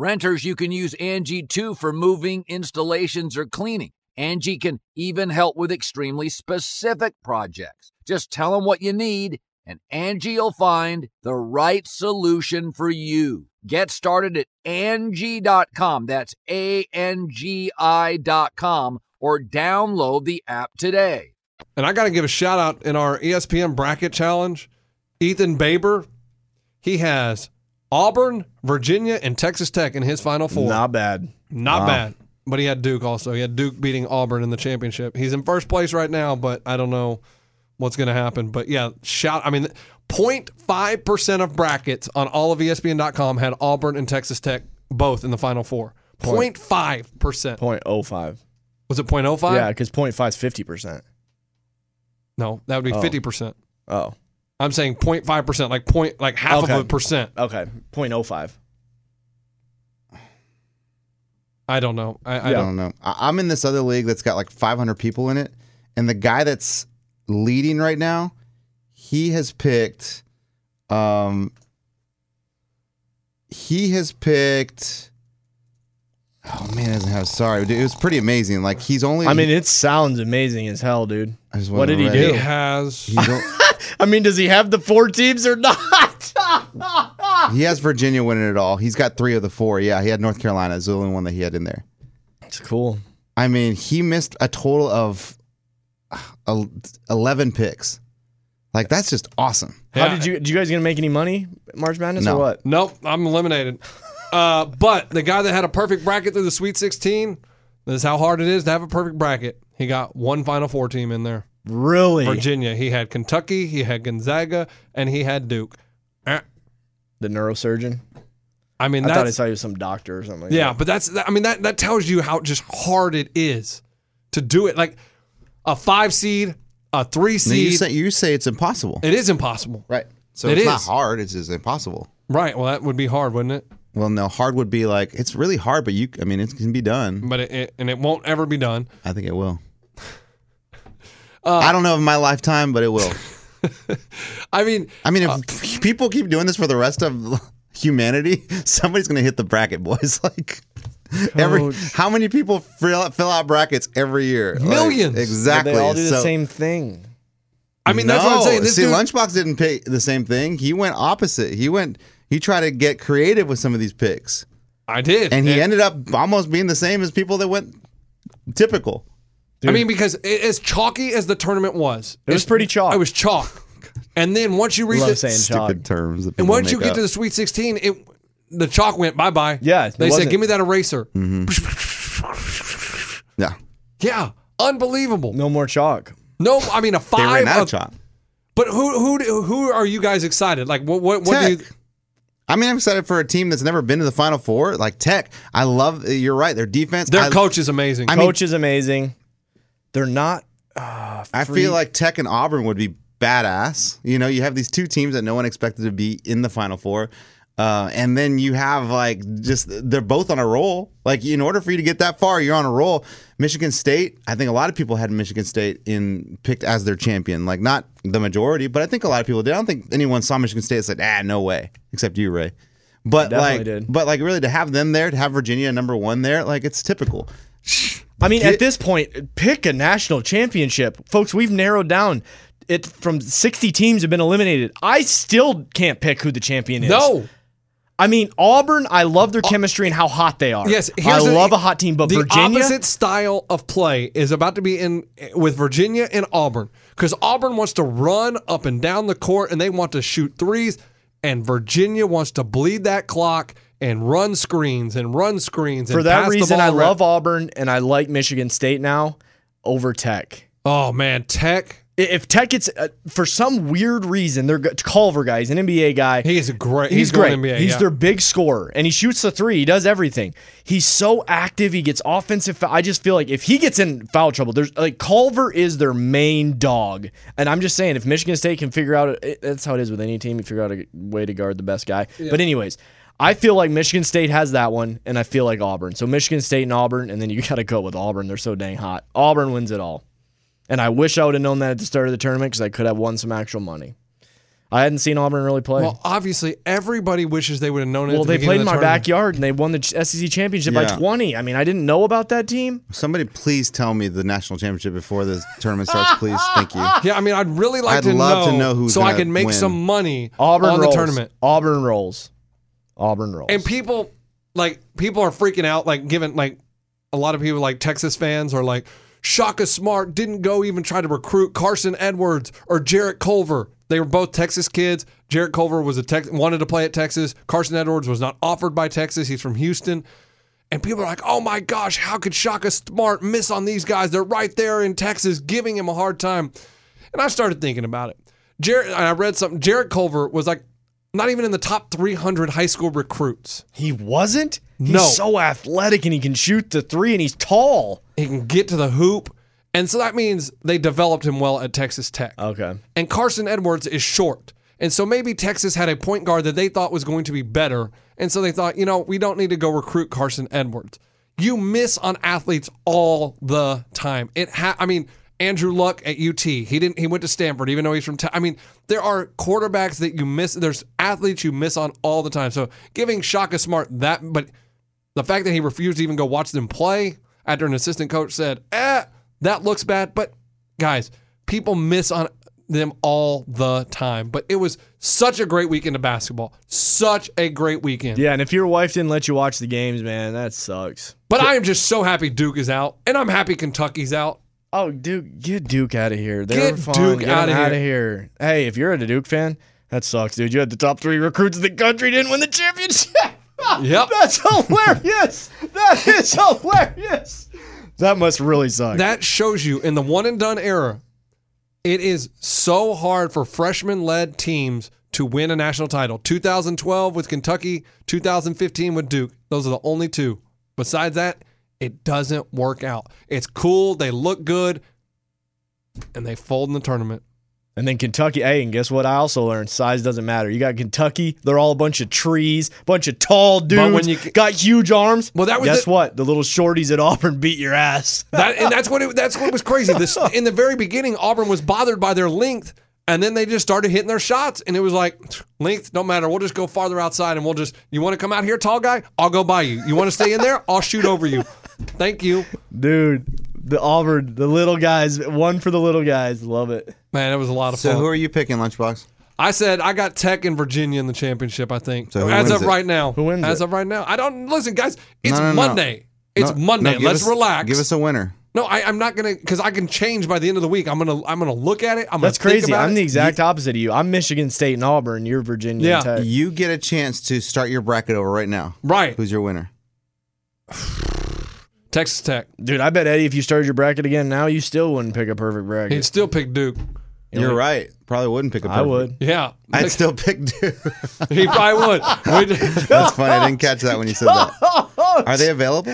Renters, you can use Angie too for moving, installations, or cleaning. Angie can even help with extremely specific projects. Just tell them what you need, and Angie will find the right solution for you. Get started at Angie.com. That's A N G I.com or download the app today. and I got to give a shout out in our ESPN bracket challenge. Ethan Baber, he has Auburn, Virginia, and Texas Tech in his final four. Not bad. Not bad. But he had Duke also. He had Duke beating Auburn in the championship. He's in first place right now, but I don't know what's going to happen. But yeah, shout. I mean, 0.5% of brackets on all of ESPN.com had Auburn and Texas Tech both in the final four. 0.5%. Point oh five. Was it 0.05? Yeah, because point five is fifty percent. No, that would be Oh. 50%. Oh. I'm saying 0.5%, like point, like half Okay. of a percent. Okay. Point oh five. I don't know. I, I I don't. don't know. I- I'm in this other league that's got like 500 people in it, and the guy that's leading right now, he has picked, um, he has picked. Oh man, he doesn't have. Sorry, dude, it was pretty amazing. Like he's only. I mean, it sounds amazing as hell, dude. I just what did he wasn't do? He has. He's o- I mean, does he have the four teams or not? he has Virginia winning it all. He's got three of the four. Yeah, he had North Carolina. It's the only one that he had in there. It's cool. I mean, he missed a total of uh, 11 picks. Like that's just awesome. How did you? Did you guys gonna make any money, March Madness, No. or what? Nope, I'm eliminated. Uh, but the guy that had a perfect bracket through the Sweet 16, this is how hard it is to have a perfect bracket. He got one Final Four team in there. Really? Virginia. He had Kentucky, he had Gonzaga, and he had Duke. Eh, The neurosurgeon. I mean, I thought I saw you was some doctor or something. Like yeah, that. but that's I mean that that tells you how just hard it is to do it. Like a five seed, a three No, you seed. say you say it's impossible, it is impossible. right? So It it's not hard. It's just impossible. Right. Well, that would be hard, wouldn't it? Well, no, hard would be like it's really hard, but you. I mean, it can be done. But it, it and it won't ever be done. I think it will. Uh, I don't know in my lifetime, but it will. I mean, I mean, if people keep doing this for the rest of humanity, somebody's going to hit the bracket, boys. Like every, how many people fill out, fill out brackets every year? Millions. But exactly. They all do the same thing. I mean that's what I'm No. saying. This See, dude, Lunchbox didn't pick the same thing. He went opposite. He went. He tried to get creative with some of these picks, I did, and he ended up almost being the same as people that went typical. I mean, because it, as chalky as the tournament was, It was pretty chalk. It was chalk. And then once you reach Love the, saying chalk. Stupid terms. And once you get up. to the Sweet 16, it the chalk went bye bye. Yeah, it they said, wasn't- "Give me that eraser." Mm-hmm. yeah, Yeah, unbelievable. No more chalk. No, I mean a five. they five. ran out of of- chalk. But who who who are you guys excited? Like what what what do Tech. you? I mean, I'm excited for a team that's never been to the Final Four, like Tech. I love. You're right. Their defense. Their I, coach is amazing. I mean- Coach is amazing. They're not. I feel like Tech and Auburn would be badass. You know, you have these two teams that no one expected to be in the Final Four. Uh, and then you have like just they're both on a roll. Like in order for you to get that far, you're on a roll. Michigan State, I think a lot of people had Michigan State in picked as their champion. Like not the majority, but I think a lot of people did. I don't think anyone saw Michigan State and said, "Ah, no way," except you, Ray. But like, did. but like really to have them there, to have Virginia number one there, like it's typical. I mean, Get- at this point, pick a national championship, folks. We've narrowed down it from sixty teams have been eliminated. I still can't pick who the champion is. no, I mean Auburn. I love their chemistry and how hot they are. Yes, I the- love a hot team, but the Virginia. opposite style of play is about to be in with Virginia and Auburn because Auburn wants to run up and down the court and they want to shoot threes, and Virginia wants to bleed that clock and run screens and run screens. For that reason, I around. love Auburn and I like Michigan State now over Tech. Oh man, Tech. If Tech gets, uh, for some weird reason, they're Culver guy, he's an NBA guy. He is a great. He's, He's, great. NBA. he's yeah. their big scorer, and he shoots the three. He does everything. He's so active. He gets offensive. I just feel like if he gets in foul trouble, there's like Culver is their main dog. And I'm just saying, if Michigan State can figure out, it, that's how it is with any team. You figure out a way to guard the best guy. But anyways. I feel like Michigan State has that one, and I feel like Auburn. So Michigan State and Auburn, and then you got to go with Auburn. They're so dang hot. Auburn wins it all. And I wish I would have known that at the start of the tournament because I could have won some actual money. I hadn't seen Auburn really play. Well, obviously, everybody wishes they would have known it. Well, at the they played of in my tournament. backyard and they won the SEC championship by 20. I mean, I didn't know about that team. Somebody please tell me the national championship before the tournament starts, please. Thank you. Yeah, I mean, I'd really like I'd to love know, to know who's so I can make win. some money Auburn on rolls. the tournament. Auburn rolls. Auburn rolls. And people like people are freaking out, like giving like a lot of people like Texas fans are like, Shaka Smart didn't go even try to recruit Carson Edwards or Jarrett Culver. They were both Texas kids. Jarrett Culver was a Tex- wanted to play at Texas. Carson Edwards was not offered by Texas. He's from Houston. And people are like, oh my gosh, how could Shaka Smart miss on these guys? They're right there in Texas giving him a hard time. And I started thinking about it. Jarrett, I read something. Jarrett Culver was like not even in the top 300 high school recruits. He wasn't? He's No. so athletic and he can shoot the three and he's tall. He can get to the hoop. And so that means they developed him well at Texas Tech. Okay. And Carson Edwards is short. And so maybe Texas had a point guard that they thought was going to be better. And so they thought, you know, we don't need to go recruit Carson Edwards. You miss on athletes all the time. It ha- I mean, Andrew Luck at UT. He didn't he went to Stanford even though he's from Te- I mean, there are quarterbacks that you miss there's athletes you miss on all the time. So giving Shaka Smart that but the fact that he refused to even go watch them play after an assistant coach said, "Eh, that looks bad." But guys, people miss on them all the time. But it was such a great weekend of basketball. Such a great weekend. Yeah, and if your wife didn't let you watch the games, man, that sucks. But I am just so happy Duke is out, and I'm happy Kentucky's out. Oh, Duke, get Duke out of here. They Get fun. Duke Get of them here. outta here. Hey, if you're a Duke fan, that sucks, dude. You had the top three recruits in the country, didn't win the championship. Yep. That's hilarious. that is hilarious. That must really suck. That shows you in the one and done era, it is so hard for freshman led teams to win a national title. 2012 with Kentucky, 2015 with Duke. Those are the only two. Besides that, it doesn't work out. It's cool, they look good, and they fold in the tournament. And then Kentucky, hey, and guess what? I also learned size doesn't matter. You got Kentucky, they're all a bunch of trees, bunch of tall dudes, when you- got huge arms. Well, that was guess the- what? The little shorties at Auburn beat your ass. That and that's what it, that's what was crazy. This in the very beginning, Auburn was bothered by their length, and then they just started hitting their shots, and it was like length don't matter. We'll just go farther outside, and we'll just you want to come out here, tall guy? I'll go by you. You want to stay in there? I'll shoot over you. Thank you, Dude, the Auburn, the little guys, one for the little guys. Love it. man. It was a lot of So fun. So, who are you picking, Lunchbox? I said I got Tech and Virginia in the championship. I think So who as wins of it? right now. Who wins As it? of right now, I don't listen, guys. It's No, no, no. Monday. It's No, Monday. no, Let's us- relax. Give us a winner. no, I, I'm not gonna because I can change by the end of the week. I'm gonna I'm gonna look at it. I'm That's gonna crazy. I'm it. the exact opposite of you. I'm Michigan State and Auburn. You're Virginia Yeah. Tech. You get a chance to start your bracket over right now. right. Who's your winner? Texas Tech. Dude, I bet Eddie, if you started your bracket again now, you still wouldn't pick a perfect bracket. He'd still pick Duke. You're right. Probably wouldn't pick a I perfect. would. Yeah. I'd still pick Duke. he probably would. We'd- That's funny. I didn't catch that when you said that. Are they available?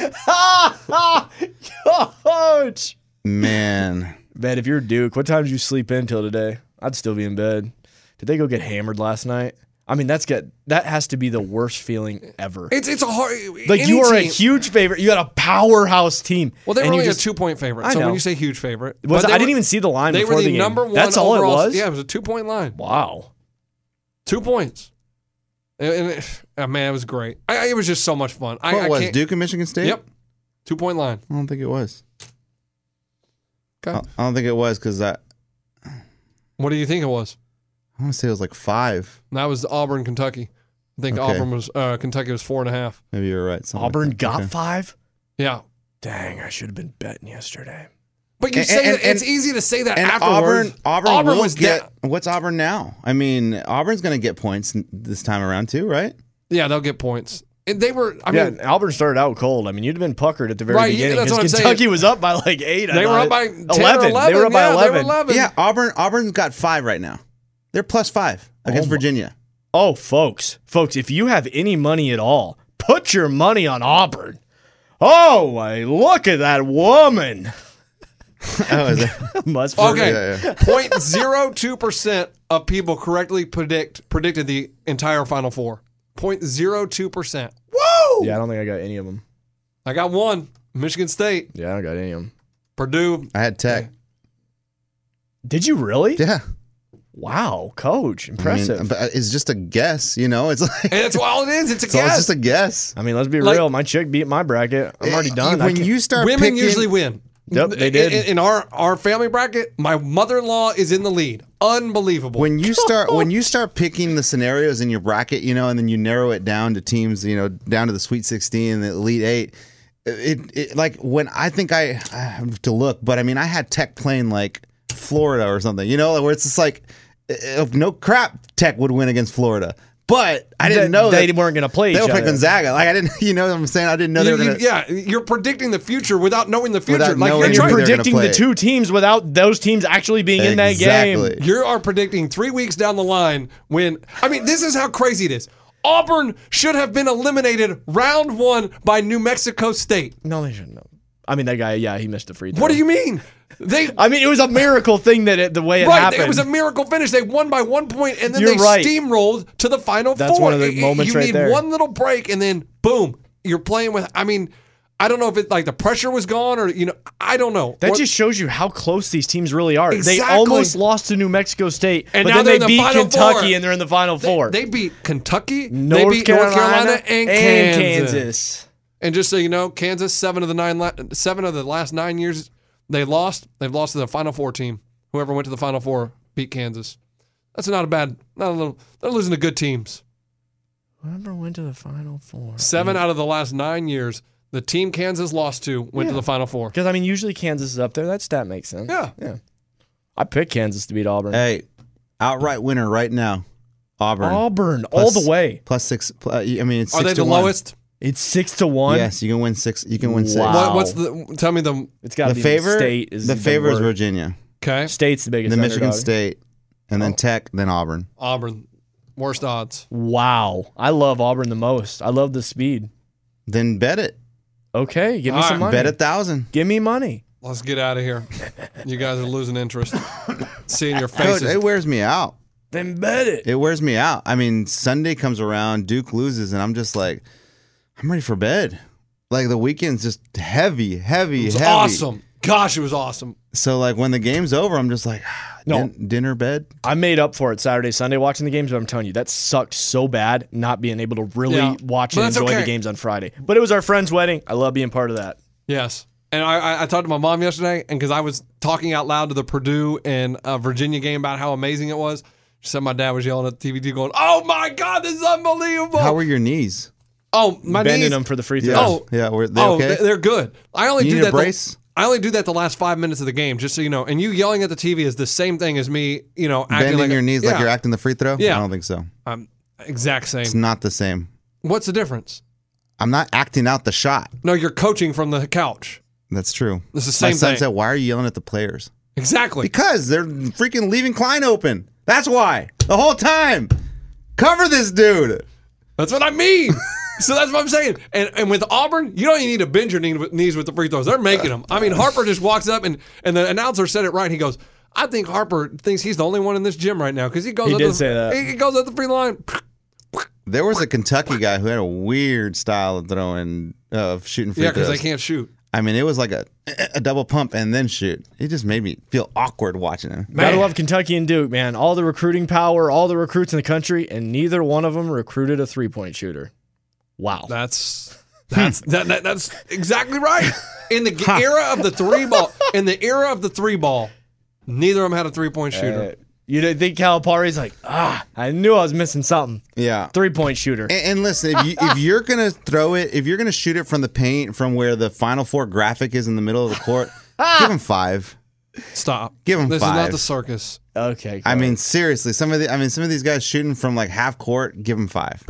Coach! Man. Man, if you're Duke, what time did you sleep in till today? I'd still be in bed. Did they go get hammered last night? I mean, that's get that has to be the worst feeling ever. it's it's a hard like you are a huge favorite. You got a powerhouse team. Well, they were only just- a two point favorite. I So when you say huge favorite, Was but I were- didn't even see the line They before were the, the game. number one. That's all overall- it was. Yeah, it was a two point line. Wow. Two points. And, and it, oh, man, it was great. I, it was just so much fun. I, What I was can't- Duke and Michigan State? Yep. Two point line. I don't think it was. Okay. I I don't think it was because I, What do you think it was? I want to say it was like five. That was Auburn, Kentucky. I think Okay. Auburn was uh, Kentucky was four and a half. Maybe you're right. something like Auburn that. got Okay. five. Yeah. Dang, I should have been betting yesterday. But you And- say and- that it's and- easy to say that And afterwards. Auburn, Auburn, will was get. down. What's Auburn now? I mean, Auburn's going to get points n- this time around too, right? Yeah, they'll get points. And they were. I yeah, mean, Auburn started out cold. I mean, you'd have been puckered at the very Right, yeah, beginning that's what I'm because saying. Kentucky was up by like eight. I they were thought. up by 10 11. or 11. They were up by yeah, 11. They were 11. Yeah, Auburn. Auburn's got five right now. They're plus five against Oh Virginia. Oh, folks, folks, if you have any money at all, put your money on Auburn. Oh, my, look at that woman. Oh, is it? Must Okay. Yeah, yeah. 0.02 percent of people correctly predict predicted the entire Final Four. 0.02 percent. Woo! Yeah, I don't think I got any of them. I got one. Michigan State, Yeah, I don't got any of them. Purdue. I had Tech. Did you really? Yeah, Wow, coach, I mean, impressive. but uh, it's just a guess. You know, it's like that's all it is. It's a so it's guess. just a guess. I mean, let's be like- real. My chick beat my bracket. I'm already eh, done. When you start Women picking, usually win. Yep, they did. In, in our our family bracket, my mother-in-law is in the lead. Unbelievable. when you start when you start picking the scenarios in your bracket, you know, and then you narrow it down to teams, you know, down to the Sweet 16 and the Elite Eight. It, it like when I think I, I have to look, but I mean, I had Tech playing like Florida or something, you know, where it's just like Uh, if no crap, Tech would win against Florida. But I didn't know they that weren't gonna play They each would play. Gonzaga. Like I didn't, you know, what I'm saying I didn't know they You- were gonna. yeah, you're predicting the future without knowing the future. Without like knowing you're You're trying, predicting the two teams without those teams actually being in that game. You are predicting three weeks down the line when I mean this is how crazy it is. Auburn should have been eliminated round one by New Mexico State. No, they shouldn't have. I mean, that guy, yeah, he missed a free throw. What do you mean? They I mean, it was a miracle thing that it, the way it right, happened. it was a miracle finish. They won by one point, and then You're they right. steamrolled to the final That's four. one of the It- it- moments you right need there. one little break, and then boom, you're playing with. I mean, I don't know if it like the pressure was gone or you know, I don't know. That What- just shows you how close these teams really are. They almost lost to New Mexico State, And but now then they're the beat Kentucky Four. and they're in the Final they, Four. they beat Kentucky, North they beat Carolina, North Carolina and, and Kansas. Kansas. And just so you know, Kansas seven of the nine, la- seven of the last nine years they lost. They've lost to the Final Four team. Whoever went to the Final Four beat Kansas. That's not a bad. Not a little. They're losing to good teams. Whoever went to the Final Four. Seven out of the last nine years, the team Kansas lost to went to the Final Four. Because I mean, usually Kansas is up there. That stat makes sense. Yeah. yeah. I picked Kansas to beat Auburn. Hey, outright winner right now, Auburn. Auburn all the way. Plus six. pl- uh, I mean, it's Are six they to the one. lowest? It's six to one. Yes, you can win six. You can win six. Wow. What, what's the? Tell me the. It's got to The be favor. State is the favor is. Virginia, Okay, State's the biggest. then Michigan underdog. State, and Oh. then Tech, then Auburn. Auburn, worst odds. Wow, I love Auburn the most. I love the speed. Then bet it. Okay, give me All some money. Bet a thousand. Give me money. Let's get out of here. You guys are losing interest. Seeing your Coach, faces. it wears me out. Then bet it. It wears me out. I mean, Sunday comes around, Duke loses, and I'm just like, I'm ready for bed. Like the weekend's just heavy, heavy, It was heavy. awesome. Gosh, it was awesome. So like when the game's over, I'm just like, No. din- dinner, bed. I made up for it Saturday, Sunday watching the games, but I'm telling you, that sucked so bad not being able to really Yeah. watch But and that's enjoy okay. the games on Friday. But it was our friend's wedding. I love being part of that. Yes. And I, I, I talked to my mom yesterday, and because I was talking out loud to the Purdue and uh, Virginia game about how amazing it was, she said my dad was yelling at the TV going, "Oh my God, this is unbelievable!" How were your knees? Oh, my Bending knees. them for the free throws. Yeah, Oh. yeah. Were they oh, okay? they- they're good. I only You do need a that. the- brace? I only do that the last five minutes of the game, just so you know. And you yelling at the TV is the same thing as me, you know, acting Bending like your knees like you're acting the free throw? Yeah. I don't think so. Um, exact same. It's not the same. What's the difference? I'm not acting out the shot. No, you're coaching from the couch. That's true. It's the My same son thing. said, "Why are you yelling at the players?" Exactly. Because they're freaking leaving Cline open. That's why. The whole time. Cover this dude. That's what I mean. so that's what I'm saying. And and with Auburn, you don't even need to bend your knees with the free throws. They're making them. I mean, Harper just walks up and and the announcer said it right. He goes, "I think Harper thinks he's the only one in this gym right now because he goes. He up did the, say that. He goes at the free line. There was a Kentucky guy who had a weird style of throwing, of shooting free Yeah, because throws. they can't shoot. I mean, it was like a a double pump and then shoot. It just made me feel awkward watching him. Gotta love Kentucky and Duke, man. All the recruiting power, all the recruits in the country, and neither one of them recruited a three point shooter. Wow. That's that's that, that, that's exactly right. In the g- era of the three ball, in the era of the three ball, neither of them had a three point shooter. Uh, you don't think Calipari's like, ah, I knew I was missing something. Yeah. Three point shooter. And, and listen, if, you, if you're gonna throw it, if you're gonna shoot it from the paint, from where the Final Four graphic is in the middle of the court, give him five. Stop. Give 'em This is not the circus. Okay. I cool. mean, seriously, some of the, I mean, some of these guys shooting from like half court, give them five.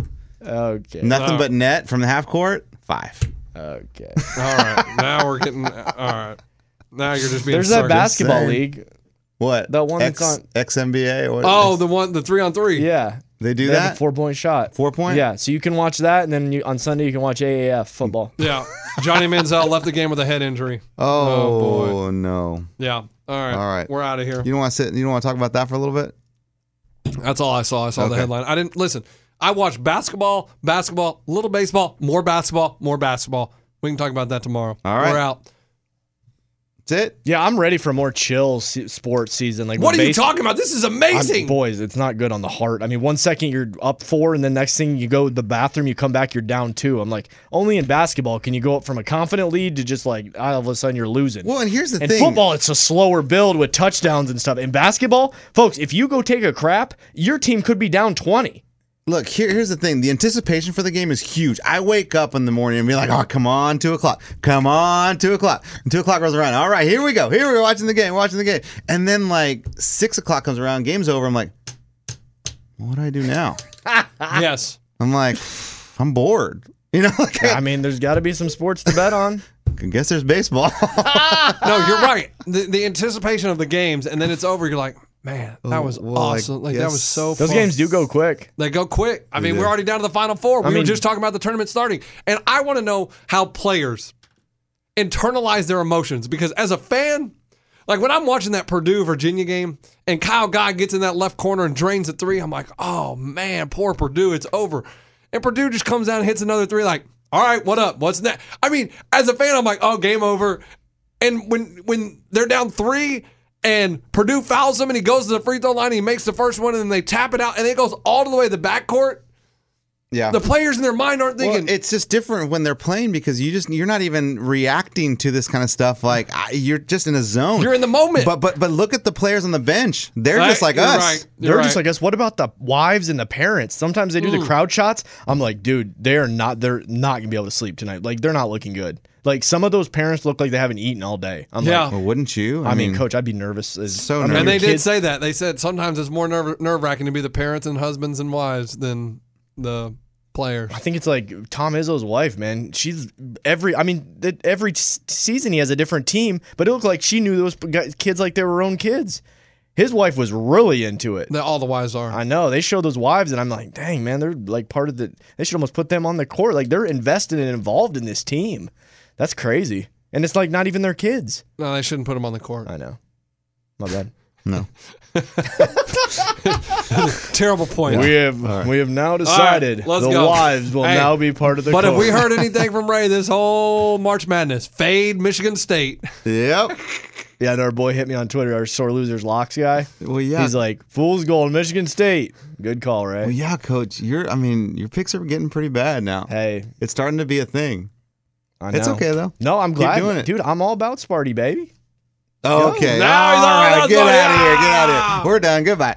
Okay. Nothing but net from the half court, five. Okay. All right. now we're getting. All right. Now you're just being. There's that sarcastic. basketball saying. league. What? That one X, that's on- XNBA. Or what? Oh, the one, the three on three. Yeah. they do They have that. a four point shot. Four point? Yeah. So you can watch that, and then you, on Sunday you can watch AAF football. Yeah. Johnny Manziel left the game with a head injury. oh, Oh, no! Yeah. All right. All right. We're out of here. You don't want to sit? You don't want to talk about that for a little bit? That's all I saw. I saw the Okay. headline. I didn't listen. I watch basketball, basketball, little baseball, more basketball, more basketball. We can talk about that tomorrow. All right. We're out. That's it. Yeah, I'm ready for more chill se- sports season. Like What when are you talking about? This is I'm- amazing. boys, it's not good on the heart. I mean, one second you're up four, and the next thing you go to the bathroom, you come back, you're down two. I'm like, only in basketball can you go up from a confident lead to just like all of a sudden you're losing. Well, and here's the in thing. football, it's a slower build with touchdowns and stuff. In basketball, folks, if you go take a crap, your team could be down 20. Look, here, here's the thing. The anticipation for the game is huge. I wake up in the morning and be like, oh, come on, two o'clock. Come on, two o'clock. And two o'clock rolls around. All right, here we go. Here we go, watching the game, watching the game. And then like six o'clock comes around, game's over. I'm like, what do I do now? yes. I'm like, I'm bored. You know, like, I mean, there's got to be some sports to bet on. I guess there's baseball. No, you're right. The, the anticipation of the games, and then it's over. You're like, man, that oh, was well, awesome. Like that was so. Those fun. games do go quick. They go quick. I mean, we're already down to the final four. We I were mean- just talking about the tournament starting. And I want to know how players internalize their emotions because as a fan, like when I'm watching that Purdue Virginia game and Kyle Guy gets in that left corner and drains a three, I'm like, oh man, poor Purdue, it's over. And Purdue just comes down and hits another three, like, all right, what up? What's that? I mean, as a fan, I'm like, oh, game over. And when when they're down three and Purdue fouls him and he goes to the free throw line, and he makes the first one, and then they tap it out, and it goes all the way to the backcourt. yeah. The players in their mind aren't Well, thinking. it's just different when they're playing because you just you're not even reacting to this kind of stuff. Like I, you're just in a zone. You're in the moment. But but but look at the players on the bench. They're Right? just like You're us. right. You're They're just like us. What about the wives and the parents? Sometimes they do Mm. the crowd shots. I'm like, dude, they're not. They're not gonna be able to sleep tonight. Like they're not looking good. Like some of those parents look like they haven't eaten all day. I'm Yeah. like, Well, wouldn't you? I, mean, coach, I'd be nervous. As, So I mean, nervous. and they your did say that. They said sometimes it's more nerve nerve wracking to be the parents and husbands and wives than the players. I think it's like Tom Izzo's wife, man. She's every. I mean, every season he has a different team, but it looked like she knew those kids like they were her own kids. His wife was really into it. All the wives are. I know they show those wives, and I'm like, dang man, they're like part of the. They should almost put them on the court. Like they're invested and involved in this team. That's crazy, and it's like not even their kids. No, they shouldn't put them on the court. I know. My bad. no. Terrible point. We have we have now decided let's the go. wives will Hey, now be part of the. But have we heard anything from Ray this whole March Madness? Fade Michigan State. Yep. Yeah, and our boy hit me on Twitter. Our sore losers locks guy. Well, yeah. He's like fool's gold, Michigan State. Good call, Ray. Well, yeah, coach. You're. I mean, your picks are getting pretty bad now. Hey, It's starting to be a thing. I It's okay, though. No, I'm Keep glad, doing it. dude. I'm all about Sparty, baby. Okay. Now he's all all right. right, Get out of here. Get out of here. Ah! We're done. Goodbye.